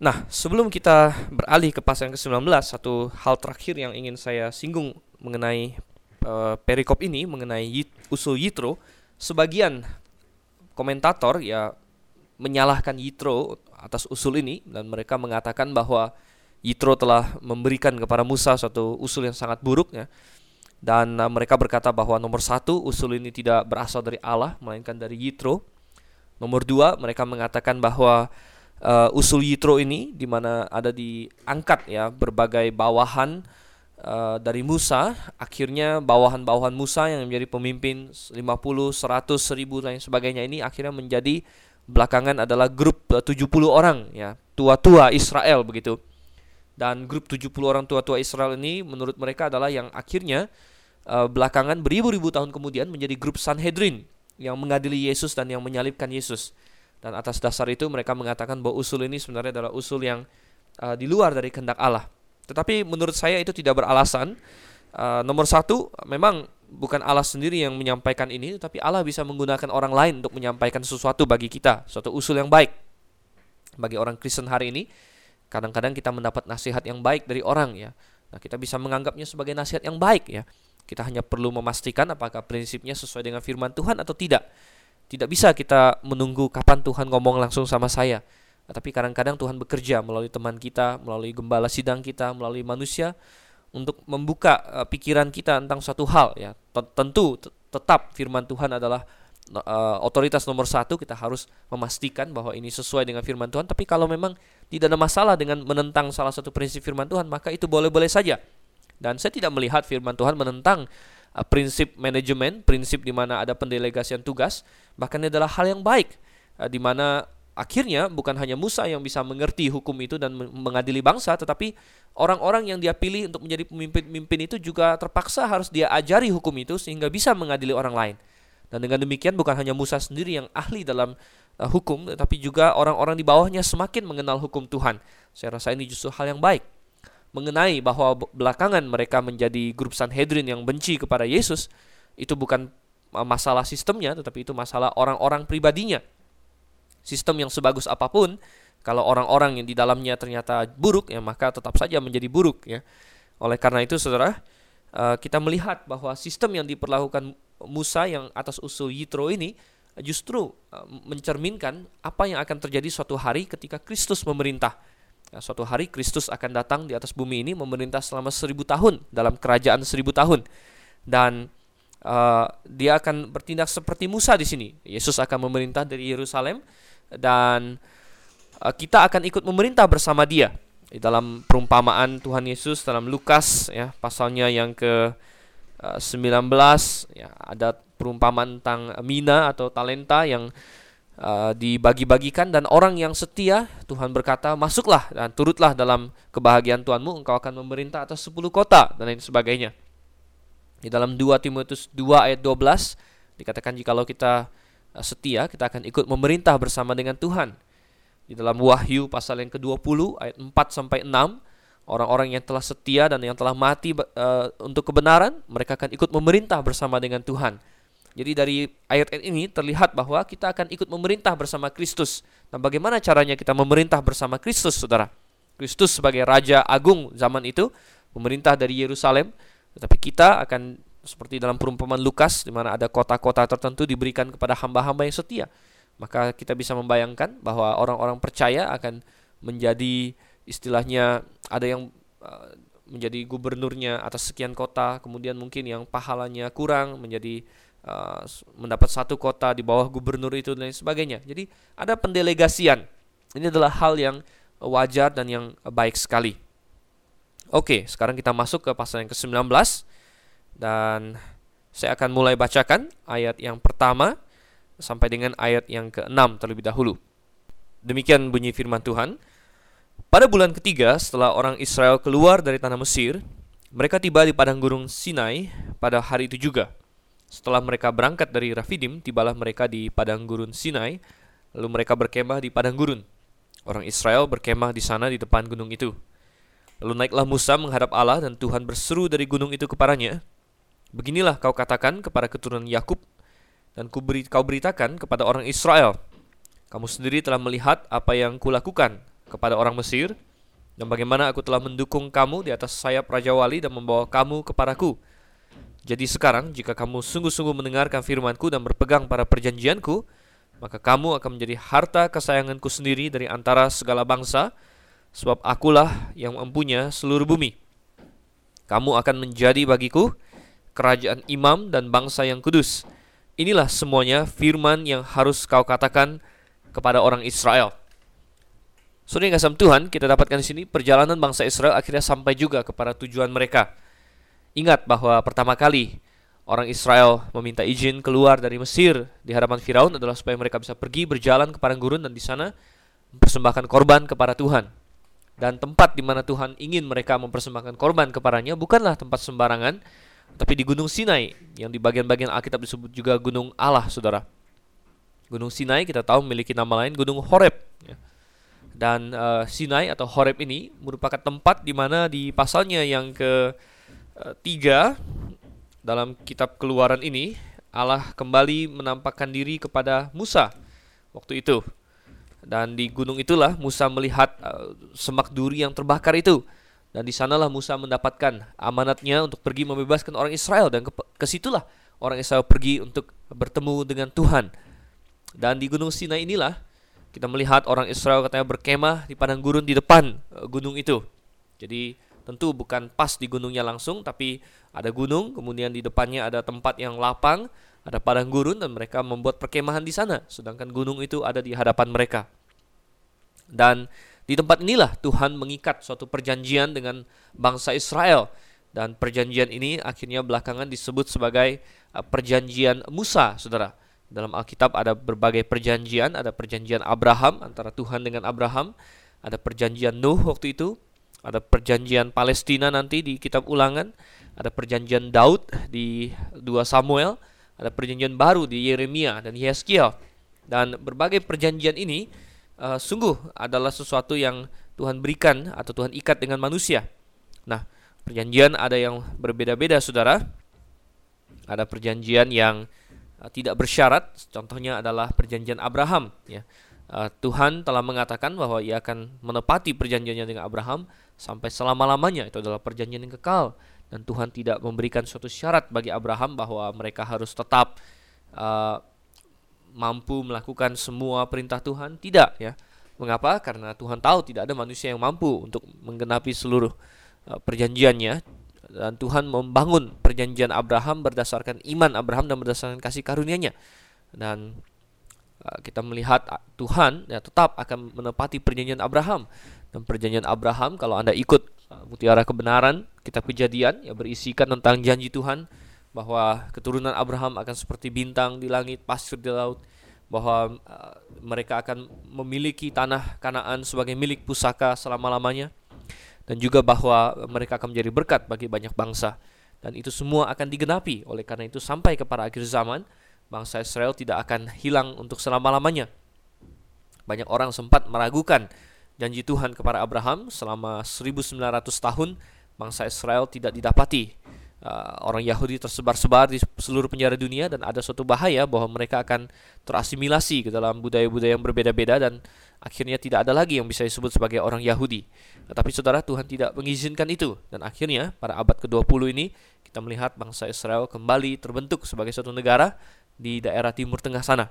Nah, sebelum kita beralih ke pasal yang ke-19, satu hal terakhir yang ingin saya singgung mengenai uh, perikop ini mengenai yit, usul Yitro, sebagian komentator ya menyalahkan Yitro atas usul ini dan mereka mengatakan bahwa Yitro telah memberikan kepada Musa suatu usul yang sangat buruk ya. Dan uh, mereka berkata bahwa nomor satu usul ini tidak berasal dari Allah melainkan dari Yitro. Nomor dua mereka mengatakan bahwa uh, usul Yitro ini di mana ada diangkat ya berbagai bawahan uh, dari Musa, akhirnya bawahan-bawahan Musa yang menjadi pemimpin 50, 100, 1000 dan sebagainya ini akhirnya menjadi belakangan adalah grup 70 orang ya, tua-tua Israel begitu. Dan grup 70 orang tua-tua Israel ini menurut mereka adalah yang akhirnya uh, belakangan beribu-ribu tahun kemudian menjadi grup Sanhedrin yang mengadili Yesus dan yang menyalibkan Yesus. Dan atas dasar itu mereka mengatakan bahwa usul ini sebenarnya adalah usul yang uh, di luar dari kehendak Allah. Tetapi menurut saya itu tidak beralasan. Uh, nomor satu, memang bukan Allah sendiri yang menyampaikan ini, tapi Allah bisa menggunakan orang lain untuk menyampaikan sesuatu bagi kita, suatu usul yang baik. Bagi orang Kristen hari ini, kadang-kadang kita mendapat nasihat yang baik dari orang ya. Nah, kita bisa menganggapnya sebagai nasihat yang baik ya. Kita hanya perlu memastikan apakah prinsipnya sesuai dengan firman Tuhan atau tidak. Tidak bisa kita menunggu kapan Tuhan ngomong langsung sama saya. Tapi kadang-kadang Tuhan bekerja melalui teman kita, melalui gembala sidang kita, melalui manusia untuk membuka uh, pikiran kita tentang suatu hal ya. Tentu tetap firman Tuhan adalah uh, otoritas nomor satu kita harus memastikan bahwa ini sesuai dengan firman Tuhan. Tapi kalau memang tidak ada masalah dengan menentang salah satu prinsip firman Tuhan, maka itu boleh-boleh saja. Dan saya tidak melihat firman Tuhan menentang Uh, prinsip manajemen, prinsip di mana ada pendelegasian tugas, bahkan ini adalah hal yang baik uh, di mana akhirnya bukan hanya Musa yang bisa mengerti hukum itu dan mengadili bangsa, tetapi orang-orang yang dia pilih untuk menjadi pemimpin-pemimpin itu juga terpaksa harus dia ajari hukum itu sehingga bisa mengadili orang lain. Dan dengan demikian bukan hanya Musa sendiri yang ahli dalam uh, hukum, tetapi juga orang-orang di bawahnya semakin mengenal hukum Tuhan. Saya rasa ini justru hal yang baik mengenai bahwa belakangan mereka menjadi grup Sanhedrin yang benci kepada Yesus itu bukan masalah sistemnya tetapi itu masalah orang-orang pribadinya. Sistem yang sebagus apa pun kalau orang-orang yang di dalamnya ternyata buruk ya maka tetap saja menjadi buruk ya. Oleh karena itu Saudara, eh, kita melihat bahwa sistem yang diperlakukan Musa yang atas usul Yitro ini justru eh, mencerminkan apa yang akan terjadi suatu hari ketika Kristus memerintah Ya, suatu hari Kristus akan datang di atas bumi ini memerintah selama seribu tahun dalam kerajaan seribu tahun dan uh, dia akan bertindak seperti Musa di sini. Yesus akan memerintah dari Yerusalem dan uh, kita akan ikut memerintah bersama dia. Di dalam perumpamaan Tuhan Yesus dalam Lukas ya pasalnya yang ke 19 ya ada perumpamaan tentang mina atau talenta yang Uh, dibagi-bagikan dan orang yang setia Tuhan berkata masuklah dan turutlah dalam kebahagiaan Tuhanmu. Engkau akan memerintah atas 10 kota dan lain sebagainya. Di dalam 2 Timotius 2 ayat 12 dikatakan jikalau kita setia kita akan ikut memerintah bersama dengan Tuhan. Di dalam Wahyu pasal yang ke-20 ayat 4 sampai 6 orang-orang yang telah setia dan yang telah mati uh, untuk kebenaran mereka akan ikut memerintah bersama dengan Tuhan jadi dari ayat-ayat ini terlihat bahwa kita akan ikut memerintah bersama Kristus. Nah, bagaimana caranya kita memerintah bersama Kristus, Saudara? Kristus sebagai raja agung zaman itu memerintah dari Yerusalem, tetapi kita akan seperti dalam perumpamaan Lukas di mana ada kota-kota tertentu diberikan kepada hamba-hamba yang setia. Maka kita bisa membayangkan bahwa orang-orang percaya akan menjadi istilahnya ada yang uh, menjadi gubernurnya atas sekian kota, kemudian mungkin yang pahalanya kurang menjadi Uh, mendapat satu kota di bawah gubernur itu dan lain sebagainya. Jadi ada pendelegasian. Ini adalah hal yang wajar dan yang baik sekali. Oke, sekarang kita masuk ke pasal yang ke-19 dan saya akan mulai bacakan ayat yang pertama sampai dengan ayat yang ke-6 terlebih dahulu. Demikian bunyi firman Tuhan. Pada bulan ketiga setelah orang Israel keluar dari tanah Mesir, mereka tiba di padang gurun Sinai pada hari itu juga. Setelah mereka berangkat dari Rafidim, tibalah mereka di padang gurun Sinai, lalu mereka berkemah di padang gurun. Orang Israel berkemah di sana di depan gunung itu. Lalu naiklah Musa menghadap Allah dan Tuhan berseru dari gunung itu kepadanya, Beginilah kau katakan kepada keturunan Yakub dan kau beritakan kepada orang Israel, kamu sendiri telah melihat apa yang kulakukan kepada orang Mesir dan bagaimana aku telah mendukung kamu di atas sayap Raja Wali dan membawa kamu kepadaku jadi sekarang jika kamu sungguh-sungguh mendengarkan firmanku dan berpegang pada perjanjianku, maka kamu akan menjadi harta kesayanganku sendiri dari antara segala bangsa, sebab akulah yang mempunyai seluruh bumi. Kamu akan menjadi bagiku kerajaan imam dan bangsa yang kudus. Inilah semuanya firman yang harus kau katakan kepada orang Israel. Saudara yang kasih Tuhan, kita dapatkan di sini perjalanan bangsa Israel akhirnya sampai juga kepada tujuan mereka Ingat bahwa pertama kali orang Israel meminta izin keluar dari Mesir di hadapan Firaun adalah supaya mereka bisa pergi berjalan ke padang gurun dan di sana mempersembahkan korban kepada Tuhan. dan tempat di mana Tuhan ingin mereka mempersembahkan korban kepadanya bukanlah tempat sembarangan, tapi di Gunung Sinai yang di bagian-bagian Alkitab disebut juga Gunung Allah, saudara. Gunung Sinai kita tahu memiliki nama lain Gunung Horeb. Ya. Dan uh, Sinai atau Horeb ini merupakan tempat di mana di pasalnya yang ke uh, tiga dalam kitab Keluaran ini Allah kembali menampakkan diri kepada Musa waktu itu dan di gunung itulah Musa melihat uh, semak duri yang terbakar itu. Dan di sanalah Musa mendapatkan amanatnya untuk pergi membebaskan orang Israel dan ke situlah orang Israel pergi untuk bertemu dengan Tuhan. Dan di gunung Sinai inilah kita melihat orang Israel katanya berkemah di padang gurun di depan uh, gunung itu. Jadi tentu bukan pas di gunungnya langsung tapi ada gunung kemudian di depannya ada tempat yang lapang ada padang gurun dan mereka membuat perkemahan di sana, sedangkan gunung itu ada di hadapan mereka. Dan di tempat inilah Tuhan mengikat suatu perjanjian dengan bangsa Israel dan perjanjian ini akhirnya belakangan disebut sebagai uh, perjanjian Musa, Saudara. Dalam Alkitab ada berbagai perjanjian, ada perjanjian Abraham antara Tuhan dengan Abraham, ada perjanjian Nuh waktu itu, ada perjanjian Palestina nanti di kitab Ulangan, ada perjanjian Daud di 2 Samuel, ada perjanjian baru di Yeremia dan Yeskiel. Dan berbagai perjanjian ini uh, sungguh adalah sesuatu yang Tuhan berikan atau Tuhan ikat dengan manusia. Nah, perjanjian ada yang berbeda-beda, saudara. Ada perjanjian yang uh, tidak bersyarat, contohnya adalah perjanjian Abraham. Ya, uh, Tuhan telah mengatakan bahwa Ia akan menepati perjanjiannya dengan Abraham sampai selama-lamanya. Itu adalah perjanjian yang kekal. Dan Tuhan tidak memberikan suatu syarat bagi Abraham bahwa mereka harus tetap uh, mampu melakukan semua perintah Tuhan. Tidak ya. Mengapa? Karena Tuhan tahu tidak ada manusia yang mampu untuk menggenapi seluruh uh, perjanjiannya dan Tuhan membangun perjanjian Abraham berdasarkan iman Abraham dan berdasarkan kasih karunia-Nya. Dan uh, kita melihat Tuhan ya tetap akan menepati perjanjian Abraham. Dan perjanjian Abraham kalau Anda ikut mutiara kebenaran kitab kejadian yang berisikan tentang janji Tuhan bahwa keturunan Abraham akan seperti bintang di langit, pasir di laut, bahwa mereka akan memiliki tanah Kanaan sebagai milik pusaka selama-lamanya dan juga bahwa mereka akan menjadi berkat bagi banyak bangsa dan itu semua akan digenapi oleh karena itu sampai kepada akhir zaman bangsa Israel tidak akan hilang untuk selama-lamanya. Banyak orang sempat meragukan janji Tuhan kepada Abraham selama 1900 tahun bangsa Israel tidak didapati. Uh, orang Yahudi tersebar-sebar di seluruh penjara dunia dan ada suatu bahaya bahwa mereka akan terasimilasi ke dalam budaya-budaya yang berbeda-beda dan akhirnya tidak ada lagi yang bisa disebut sebagai orang Yahudi. Tetapi saudara Tuhan tidak mengizinkan itu dan akhirnya pada abad ke-20 ini kita melihat bangsa Israel kembali terbentuk sebagai suatu negara di daerah timur tengah sana.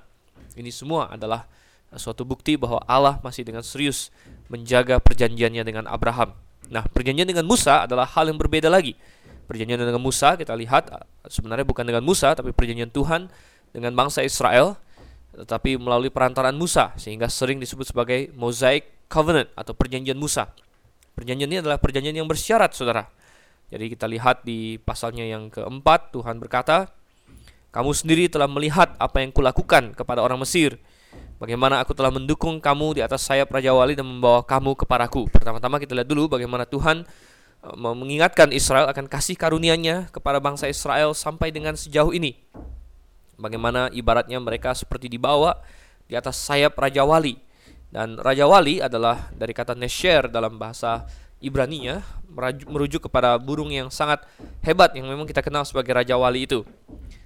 Ini semua adalah suatu bukti bahwa Allah masih dengan serius menjaga perjanjiannya dengan Abraham. Nah, perjanjian dengan Musa adalah hal yang berbeda lagi. Perjanjian dengan Musa kita lihat sebenarnya bukan dengan Musa tapi perjanjian Tuhan dengan bangsa Israel tetapi melalui perantaraan Musa sehingga sering disebut sebagai Mosaic Covenant atau perjanjian Musa. Perjanjian ini adalah perjanjian yang bersyarat, Saudara. Jadi kita lihat di pasalnya yang keempat Tuhan berkata, "Kamu sendiri telah melihat apa yang kulakukan kepada orang Mesir." Bagaimana aku telah mendukung kamu di atas sayap Raja Wali dan membawa kamu kepadaku. Pertama-tama kita lihat dulu bagaimana Tuhan uh, mengingatkan Israel akan kasih karunia-Nya kepada bangsa Israel sampai dengan sejauh ini. Bagaimana ibaratnya mereka seperti dibawa di atas sayap Raja Wali. Dan Raja Wali adalah dari kata Nesher dalam bahasa Ibrani-nya merujuk kepada burung yang sangat hebat yang memang kita kenal sebagai Raja Wali itu.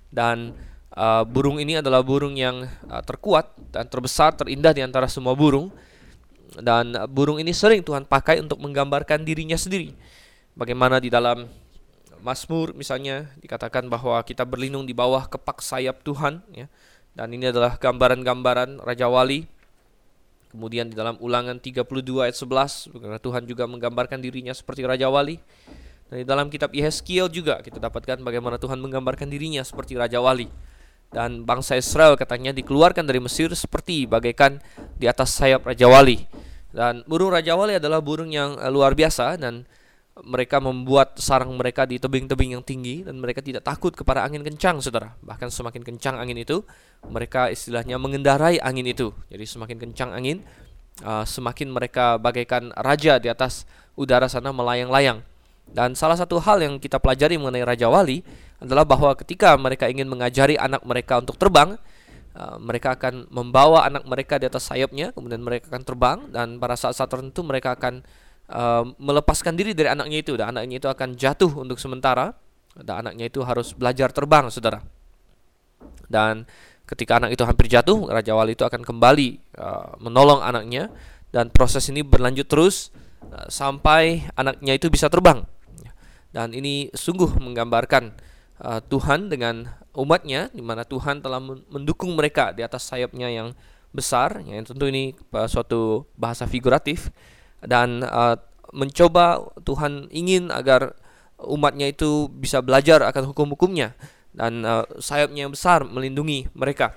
Dan Uh, burung ini adalah burung yang uh, terkuat dan terbesar, terindah di antara semua burung. Dan uh, burung ini sering Tuhan pakai untuk menggambarkan dirinya sendiri. Bagaimana di dalam Mazmur misalnya dikatakan bahwa kita berlindung di bawah kepak sayap Tuhan ya. Dan ini adalah gambaran-gambaran Raja Wali. Kemudian di dalam Ulangan 32 ayat 11 karena Tuhan juga menggambarkan dirinya seperti Raja Wali. Dan di dalam kitab Yeskiel juga kita dapatkan bagaimana Tuhan menggambarkan dirinya seperti Raja Wali dan bangsa Israel katanya dikeluarkan dari Mesir seperti bagaikan di atas sayap Raja Wali. Dan burung Raja Wali adalah burung yang eh, luar biasa dan mereka membuat sarang mereka di tebing-tebing yang tinggi dan mereka tidak takut kepada angin kencang, Saudara. Bahkan semakin kencang angin itu, mereka istilahnya mengendarai angin itu. Jadi semakin kencang angin, uh, semakin mereka bagaikan raja di atas udara sana melayang-layang. Dan salah satu hal yang kita pelajari mengenai Raja Wali adalah bahwa ketika mereka ingin mengajari anak mereka untuk terbang, uh, mereka akan membawa anak mereka di atas sayapnya, kemudian mereka akan terbang dan pada saat-saat tertentu mereka akan melepaskan diri dari anaknya itu. Dan anaknya itu akan jatuh untuk sementara. Dan anaknya itu harus belajar terbang, saudara. Dan ketika anak itu hampir jatuh, Raja Wali itu akan kembali uh, menolong anaknya. Dan proses ini berlanjut terus uh, sampai anaknya itu bisa terbang. Dan ini sungguh menggambarkan uh, Tuhan dengan umatnya di mana Tuhan telah mendukung mereka di atas sayapnya yang besar, yang tentu ini suatu bahasa figuratif dan uh, mencoba Tuhan ingin agar umatnya itu bisa belajar akan hukum-hukumnya dan uh, sayapnya yang besar melindungi mereka.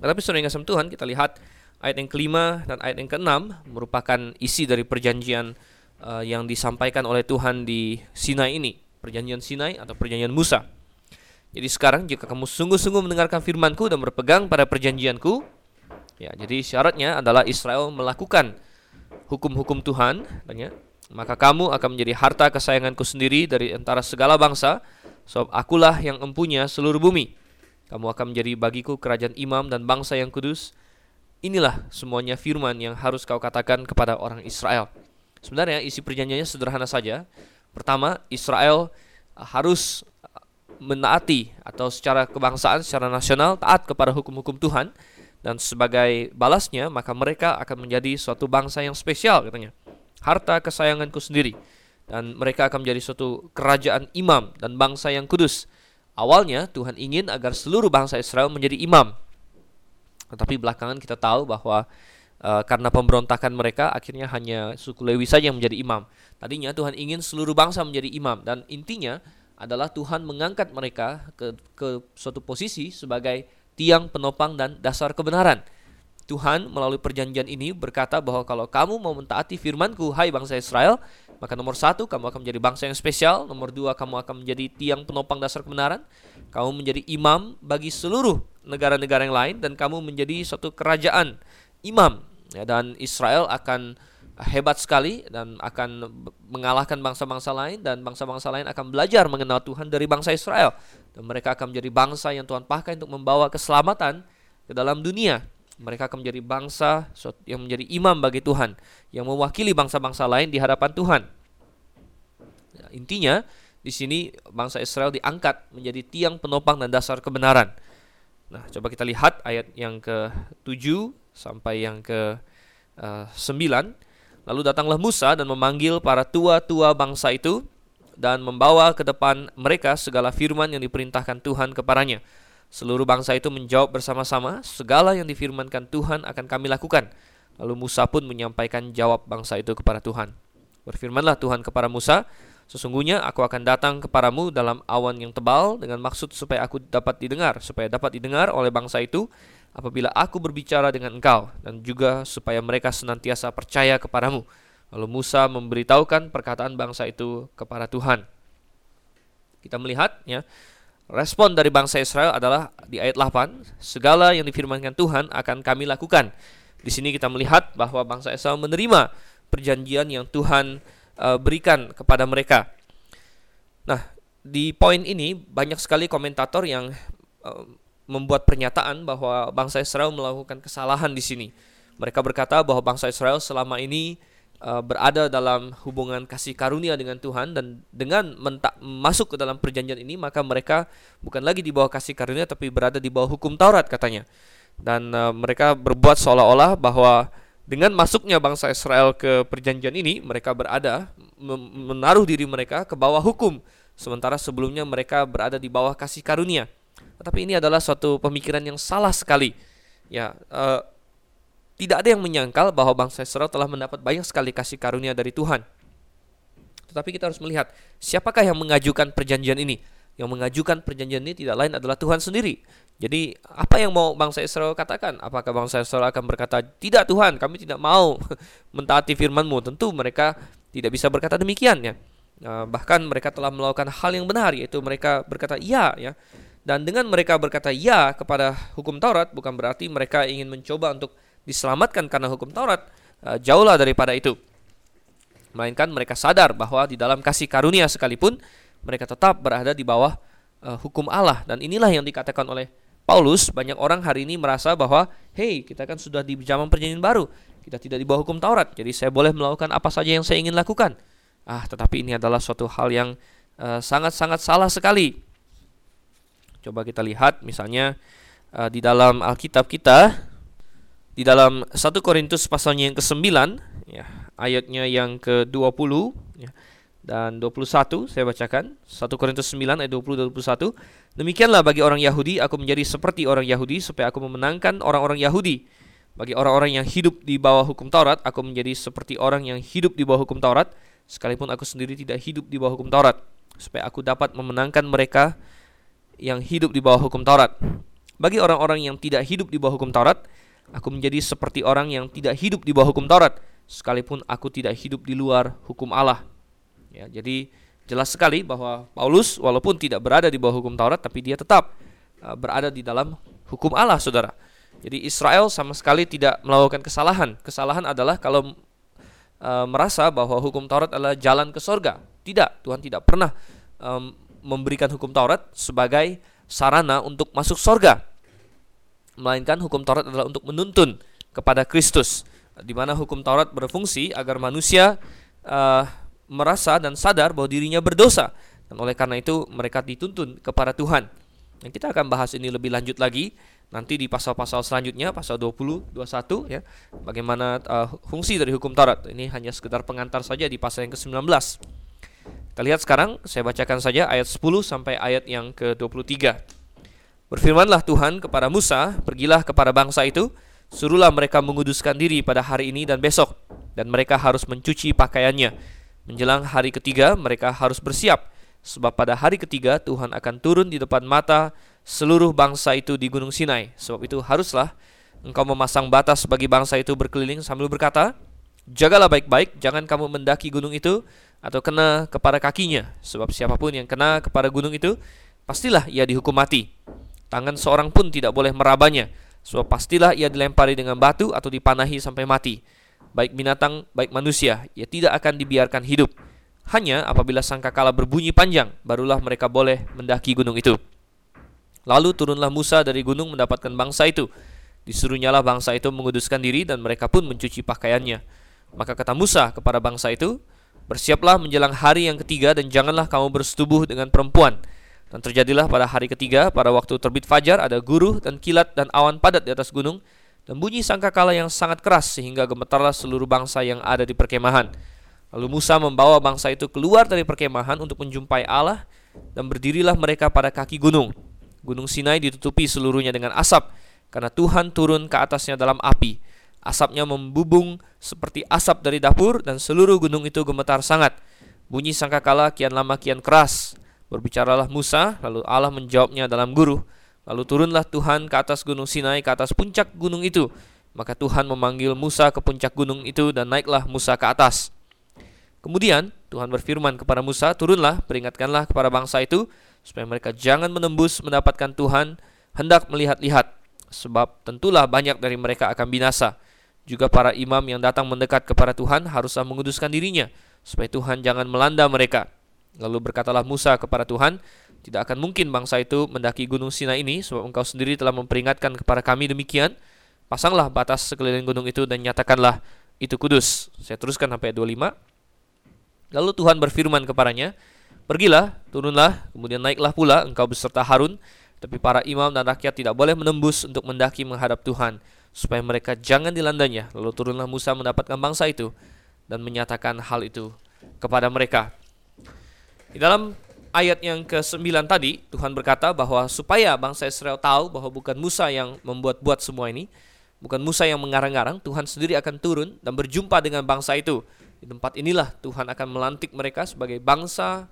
Tetapi saudara yang Tuhan kita lihat ayat yang kelima dan ayat yang keenam merupakan isi dari perjanjian uh, yang disampaikan oleh Tuhan di Sinai ini, perjanjian Sinai atau perjanjian Musa. Jadi sekarang jika kamu sungguh-sungguh mendengarkan firmanku dan berpegang pada perjanjianku, ya jadi syaratnya adalah Israel melakukan hukum-hukum Tuhan, ya, maka kamu akan menjadi harta kesayanganku sendiri dari antara segala bangsa, sebab akulah yang empunya seluruh bumi. Kamu akan menjadi bagiku kerajaan imam dan bangsa yang kudus. Inilah semuanya firman yang harus kau katakan kepada orang Israel. Sebenarnya isi perjanjiannya sederhana saja. Pertama, Israel uh, harus uh, menaati atau secara kebangsaan, secara nasional taat kepada hukum-hukum Tuhan dan sebagai balasnya maka mereka akan menjadi suatu bangsa yang spesial katanya. Harta kesayanganku sendiri dan mereka akan menjadi suatu kerajaan imam dan bangsa yang kudus. Awalnya Tuhan ingin agar seluruh bangsa Israel menjadi imam. Tetapi belakangan kita tahu bahwa Uh, karena pemberontakan mereka akhirnya hanya suku Lewi saja yang menjadi imam. Tadinya Tuhan ingin seluruh bangsa menjadi imam dan intinya adalah Tuhan mengangkat mereka ke ke suatu posisi sebagai tiang penopang dan dasar kebenaran. Tuhan melalui perjanjian ini berkata bahwa kalau kamu mau mentaati firmanku, hai bangsa Israel, maka nomor satu kamu akan menjadi bangsa yang spesial, nomor dua kamu akan menjadi tiang penopang dasar kebenaran, kamu menjadi imam bagi seluruh negara-negara yang lain, dan kamu menjadi suatu kerajaan imam. Ya, dan Israel akan hebat sekali dan akan mengalahkan bangsa-bangsa lain dan bangsa-bangsa lain akan belajar mengenal Tuhan dari bangsa Israel dan mereka akan menjadi bangsa yang Tuhan pakai untuk membawa keselamatan ke dalam dunia. Mereka akan menjadi bangsa yang menjadi imam bagi Tuhan, yang mewakili bangsa-bangsa lain di hadapan Tuhan. Ya, intinya di sini bangsa Israel diangkat menjadi tiang penopang dan dasar kebenaran. Nah, coba kita lihat ayat yang ke-7 sampai yang ke uh, sembilan. Lalu datanglah Musa dan memanggil para tua-tua bangsa itu dan membawa ke depan mereka segala firman yang diperintahkan Tuhan kepadanya. Seluruh bangsa itu menjawab bersama-sama, segala yang difirmankan Tuhan akan kami lakukan. Lalu Musa pun menyampaikan jawab bangsa itu kepada Tuhan. Berfirmanlah Tuhan kepada Musa, Sesungguhnya aku akan datang kepadamu dalam awan yang tebal dengan maksud supaya aku dapat didengar, supaya dapat didengar oleh bangsa itu apabila aku berbicara dengan engkau dan juga supaya mereka senantiasa percaya kepadamu. Lalu Musa memberitahukan perkataan bangsa itu kepada Tuhan. Kita melihat ya, respon dari bangsa Israel adalah di ayat 8, segala yang difirmankan Tuhan akan kami lakukan. Di sini kita melihat bahwa bangsa Israel menerima perjanjian yang Tuhan uh, berikan kepada mereka. Nah, di poin ini banyak sekali komentator yang uh, membuat pernyataan bahwa bangsa Israel melakukan kesalahan di sini. Mereka berkata bahwa bangsa Israel selama ini uh, berada dalam hubungan kasih karunia dengan Tuhan dan dengan masuk ke dalam perjanjian ini maka mereka bukan lagi di bawah kasih karunia tapi berada di bawah hukum Taurat katanya. Dan uh, mereka berbuat seolah-olah bahwa dengan masuknya bangsa Israel ke perjanjian ini mereka berada menaruh diri mereka ke bawah hukum sementara sebelumnya mereka berada di bawah kasih karunia. Tetapi ini adalah suatu pemikiran yang salah sekali. Ya, uh, tidak ada yang menyangkal bahwa bangsa Israel telah mendapat banyak sekali kasih karunia dari Tuhan. Tetapi kita harus melihat siapakah yang mengajukan perjanjian ini. Yang mengajukan perjanjian ini tidak lain adalah Tuhan sendiri. Jadi apa yang mau bangsa Israel katakan? Apakah bangsa Israel akan berkata, tidak Tuhan, kami tidak mau mentaati firmanmu. Tentu mereka tidak bisa berkata demikian ya. Nah, bahkan mereka telah melakukan hal yang benar, yaitu mereka berkata iya ya. Dan dengan mereka berkata ya kepada hukum Taurat bukan berarti mereka ingin mencoba untuk diselamatkan karena hukum Taurat, uh, jauhlah daripada itu. Melainkan mereka sadar bahwa di dalam kasih karunia sekalipun mereka tetap berada di bawah uh, hukum Allah dan inilah yang dikatakan oleh Paulus, banyak orang hari ini merasa bahwa hey, kita kan sudah di zaman perjanjian baru, kita tidak di bawah hukum Taurat, jadi saya boleh melakukan apa saja yang saya ingin lakukan. Ah, tetapi ini adalah suatu hal yang eh, sangat-sangat uh, salah sekali. Coba kita lihat misalnya uh, di dalam Alkitab kita di dalam 1 Korintus pasalnya yang ke-9 ya, ayatnya yang ke-20 ya, dan 21 saya bacakan. 1 Korintus 9 ayat 20 21 Demikianlah bagi orang Yahudi aku menjadi seperti orang Yahudi supaya aku memenangkan orang-orang Yahudi. Bagi orang-orang yang hidup di bawah hukum Taurat aku menjadi seperti orang yang hidup di bawah hukum Taurat. Sekalipun aku sendiri tidak hidup di bawah hukum Taurat supaya aku dapat memenangkan mereka yang hidup di bawah hukum Taurat bagi orang-orang yang tidak hidup di bawah hukum Taurat aku menjadi seperti orang yang tidak hidup di bawah hukum Taurat sekalipun aku tidak hidup di luar hukum Allah Ya, jadi jelas sekali bahwa Paulus walaupun tidak berada di bawah hukum Taurat tapi dia tetap uh, berada di dalam hukum Allah, Saudara. Jadi Israel sama sekali tidak melakukan kesalahan. Kesalahan adalah kalau uh, merasa bahwa hukum Taurat adalah jalan ke sorga. Tidak, Tuhan tidak pernah um, memberikan hukum Taurat sebagai sarana untuk masuk sorga. Melainkan hukum Taurat adalah untuk menuntun kepada Kristus, di mana hukum Taurat berfungsi agar manusia uh, merasa dan sadar bahwa dirinya berdosa dan oleh karena itu mereka dituntun kepada Tuhan. Dan kita akan bahas ini lebih lanjut lagi nanti di pasal-pasal selanjutnya pasal 20 21 ya. Bagaimana uh, fungsi dari hukum Taurat. Ini hanya sekedar pengantar saja di pasal yang ke-19. Kita lihat sekarang saya bacakan saja ayat 10 sampai ayat yang ke-23. Berfirmanlah Tuhan kepada Musa, "Pergilah kepada bangsa itu, suruhlah mereka menguduskan diri pada hari ini dan besok, dan mereka harus mencuci pakaiannya." Menjelang hari ketiga, mereka harus bersiap, sebab pada hari ketiga Tuhan akan turun di depan mata seluruh bangsa itu di Gunung Sinai. Sebab itu haruslah engkau memasang batas bagi bangsa itu berkeliling sambil berkata, Jagalah baik-baik, jangan kamu mendaki gunung itu atau kena kepada kakinya, sebab siapa pun yang kena kepada gunung itu, pastilah ia dihukum mati. Tangan seorang pun tidak boleh merabanya, sebab pastilah ia dilempari dengan batu atau dipanahi sampai mati baik binatang, baik manusia, ia tidak akan dibiarkan hidup. Hanya apabila sangkakala berbunyi panjang, barulah mereka boleh mendaki gunung itu. Lalu turunlah Musa dari gunung mendapatkan bangsa itu. Disuruhnyalah bangsa itu menguduskan diri dan mereka pun mencuci pakaiannya. Maka kata Musa kepada bangsa itu, Bersiaplah menjelang hari yang ketiga dan janganlah kamu bersetubuh dengan perempuan. Dan terjadilah pada hari ketiga, pada waktu terbit fajar, ada guru dan kilat dan awan padat di atas gunung, dan bunyi sangkakala yang sangat keras sehingga gemetarlah seluruh bangsa yang ada di perkemahan. Lalu Musa membawa bangsa itu keluar dari perkemahan untuk menjumpai Allah dan berdirilah mereka pada kaki gunung. Gunung Sinai ditutupi seluruhnya dengan asap karena Tuhan turun ke atasnya dalam api. Asapnya membubung seperti asap dari dapur dan seluruh gunung itu gemetar sangat. Bunyi sangkakala kian lama kian keras. Berbicaralah Musa, lalu Allah menjawabnya dalam guru. Lalu turunlah Tuhan ke atas gunung Sinai, ke atas puncak gunung itu. Maka Tuhan memanggil Musa ke puncak gunung itu dan naiklah Musa ke atas. Kemudian Tuhan berfirman kepada Musa, turunlah, peringatkanlah kepada bangsa itu, supaya mereka jangan menembus mendapatkan Tuhan, hendak melihat-lihat. Sebab tentulah banyak dari mereka akan binasa. Juga para imam yang datang mendekat kepada Tuhan haruslah menguduskan dirinya, supaya Tuhan jangan melanda mereka. Lalu berkatalah Musa kepada Tuhan, tidak akan mungkin bangsa itu mendaki gunung Sinai ini sebab engkau sendiri telah memperingatkan kepada kami demikian. Pasanglah batas sekeliling gunung itu dan nyatakanlah itu kudus. Saya teruskan sampai 25. Lalu Tuhan berfirman kepadanya, Pergilah, turunlah, kemudian naiklah pula engkau beserta Harun, tapi para imam dan rakyat tidak boleh menembus untuk mendaki menghadap Tuhan, supaya mereka jangan dilandanya. Lalu turunlah Musa mendapatkan bangsa itu dan menyatakan hal itu kepada mereka. Di dalam ayat yang ke-9 tadi, Tuhan berkata bahwa supaya bangsa Israel tahu bahwa bukan Musa yang membuat-buat semua ini, bukan Musa yang mengarang-arang, Tuhan sendiri akan turun dan berjumpa dengan bangsa itu. Di tempat inilah Tuhan akan melantik mereka sebagai bangsa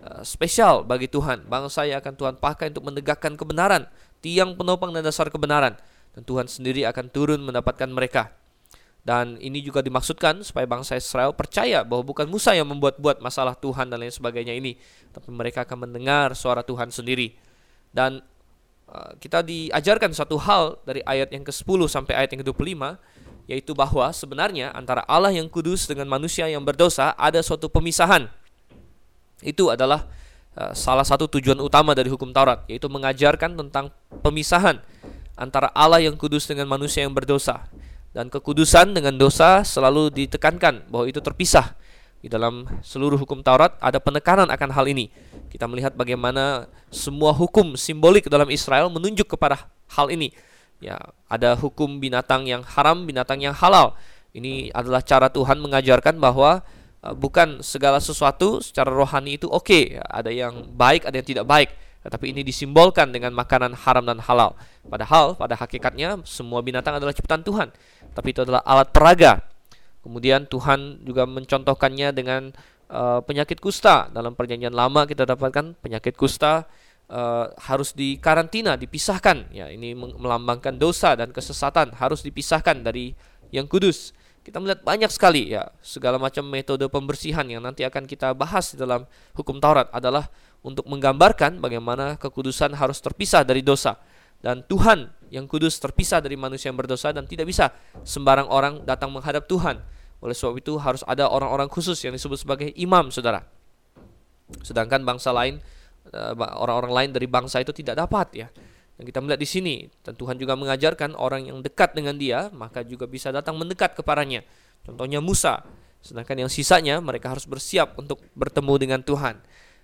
uh, spesial bagi Tuhan, bangsa yang akan Tuhan pakai untuk menegakkan kebenaran, tiang penopang dan dasar kebenaran. Dan Tuhan sendiri akan turun mendapatkan mereka. Dan ini juga dimaksudkan supaya bangsa Israel percaya bahwa bukan Musa yang membuat-buat masalah Tuhan dan lain sebagainya ini, tapi mereka akan mendengar suara Tuhan sendiri. Dan uh, kita diajarkan satu hal dari ayat yang ke-10 sampai ayat yang ke-25 yaitu bahwa sebenarnya antara Allah yang kudus dengan manusia yang berdosa ada suatu pemisahan. Itu adalah uh, salah satu tujuan utama dari hukum Taurat, yaitu mengajarkan tentang pemisahan antara Allah yang kudus dengan manusia yang berdosa. Dan kekudusan dengan dosa selalu ditekankan bahwa itu terpisah. Di dalam seluruh hukum Taurat ada penekanan akan hal ini. Kita melihat bagaimana semua hukum simbolik dalam Israel menunjuk kepada hal ini. Ya, ada hukum binatang yang haram, binatang yang halal. Ini adalah cara Tuhan mengajarkan bahwa uh, bukan segala sesuatu secara rohani itu oke, okay. ada yang baik, ada yang tidak baik. Tetapi ini disimbolkan dengan makanan haram dan halal. Padahal pada hakikatnya semua binatang adalah ciptaan Tuhan. Tapi itu adalah alat peraga. Kemudian Tuhan juga mencontohkannya dengan uh, penyakit kusta. Dalam perjanjian lama kita dapatkan penyakit kusta uh, harus dikarantina, dipisahkan. Ya, ini melambangkan dosa dan kesesatan harus dipisahkan dari yang kudus. Kita melihat banyak sekali ya segala macam metode pembersihan yang nanti akan kita bahas di dalam hukum Taurat adalah untuk menggambarkan bagaimana kekudusan harus terpisah dari dosa dan Tuhan yang kudus terpisah dari manusia yang berdosa dan tidak bisa sembarang orang datang menghadap Tuhan. Oleh sebab itu harus ada orang-orang khusus yang disebut sebagai imam, Saudara. Sedangkan bangsa lain eh, orang-orang lain dari bangsa itu tidak dapat ya. Dan kita melihat di sini dan Tuhan juga mengajarkan orang yang dekat dengan dia maka juga bisa datang mendekat kepadanya. Contohnya Musa. Sedangkan yang sisanya mereka harus bersiap untuk bertemu dengan Tuhan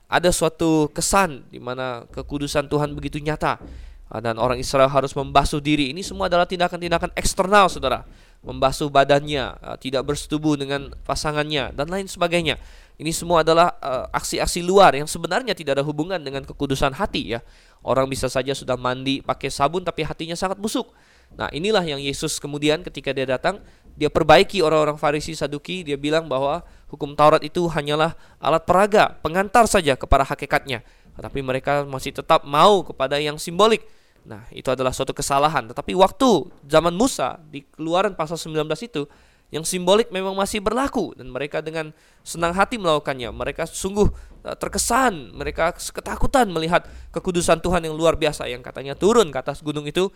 ada suatu kesan di mana kekudusan Tuhan begitu nyata ah, dan orang Israel harus membasuh diri. Ini semua adalah tindakan-tindakan eksternal, saudara. Membasuh badannya, ah, tidak bersetubuh dengan pasangannya, dan lain sebagainya. Ini semua adalah ah, aksi-aksi luar yang sebenarnya tidak ada hubungan dengan kekudusan hati ya. Orang bisa saja sudah mandi pakai sabun tapi hatinya sangat busuk. Nah, inilah yang Yesus kemudian ketika dia datang, dia perbaiki orang-orang Farisi Saduki, dia bilang bahwa hukum Taurat itu hanyalah alat peraga, pengantar saja kepada hakikatnya. Tetapi mereka masih tetap mau kepada yang simbolik. Nah, itu adalah suatu kesalahan. Tetapi waktu zaman Musa di Keluaran pasal 19 itu yang simbolik memang masih berlaku dan mereka dengan senang hati melakukannya. Mereka sungguh eh, terkesan, mereka ketakutan melihat kekudusan Tuhan yang luar biasa yang katanya turun ke atas gunung itu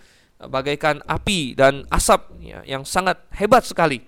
bagaikan api dan asap ya, yang sangat hebat sekali.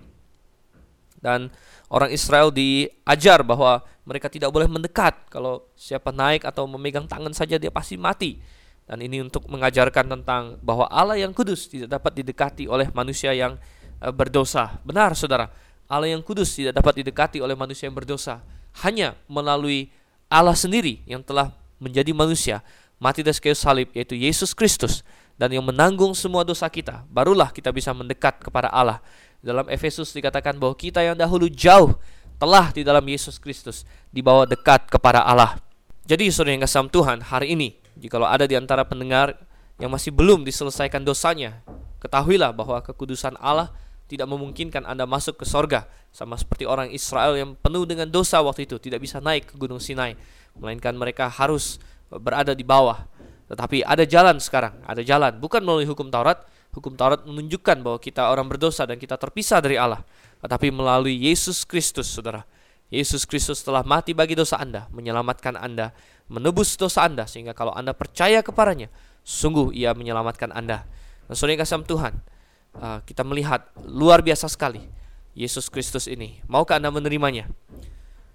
Dan orang Israel diajar bahwa mereka tidak boleh mendekat. Kalau siapa naik atau memegang tangan saja dia pasti mati. Dan ini untuk mengajarkan tentang bahwa Allah yang kudus tidak dapat didekati oleh manusia yang uh, berdosa. Benar Saudara, Allah yang kudus tidak dapat didekati oleh manusia yang berdosa. Hanya melalui Allah sendiri yang telah menjadi manusia, mati di kayu salib yaitu Yesus Kristus dan yang menanggung semua dosa kita, barulah kita bisa mendekat kepada Allah. Dalam Efesus dikatakan bahwa kita yang dahulu jauh telah di dalam Yesus Kristus dibawa dekat kepada Allah. Jadi saudara yang kasih Tuhan, hari ini jikalau ada di antara pendengar yang masih belum diselesaikan dosanya, ketahuilah bahwa kekudusan Allah tidak memungkinkan Anda masuk ke sorga sama seperti orang Israel yang penuh dengan dosa waktu itu tidak bisa naik ke Gunung Sinai melainkan mereka harus berada di bawah tetapi ada jalan sekarang, ada jalan bukan melalui hukum Taurat. Hukum Taurat menunjukkan bahwa kita orang berdosa dan kita terpisah dari Allah, tetapi melalui Yesus Kristus, Saudara. Yesus Kristus telah mati bagi dosa Anda, menyelamatkan Anda, menebus dosa Anda sehingga kalau Anda percaya kepadanya, sungguh Ia menyelamatkan Anda. Dan Saudara kasih Tuhan, uh, kita melihat luar biasa sekali Yesus Kristus ini. Maukah Anda menerimanya?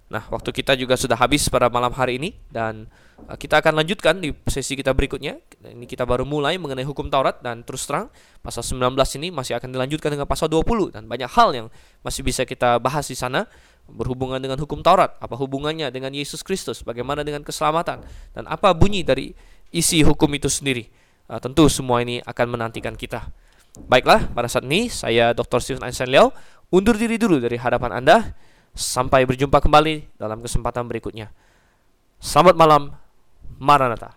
Nah, waktu kita juga sudah habis pada malam hari ini dan uh, kita akan lanjutkan di sesi kita berikutnya. Ini kita baru mulai mengenai hukum Taurat dan terus terang pasal 19 ini masih akan dilanjutkan dengan pasal 20 dan banyak hal yang masih bisa kita bahas di sana berhubungan dengan hukum Taurat, apa hubungannya dengan Yesus Kristus, bagaimana dengan keselamatan dan apa bunyi dari isi hukum itu sendiri. Uh, tentu semua ini akan menantikan kita. Baiklah, pada saat ini saya Dr. Steven Einstein Leo undur diri dulu dari hadapan Anda. Sampai berjumpa kembali dalam kesempatan berikutnya. Selamat malam, Maranatha.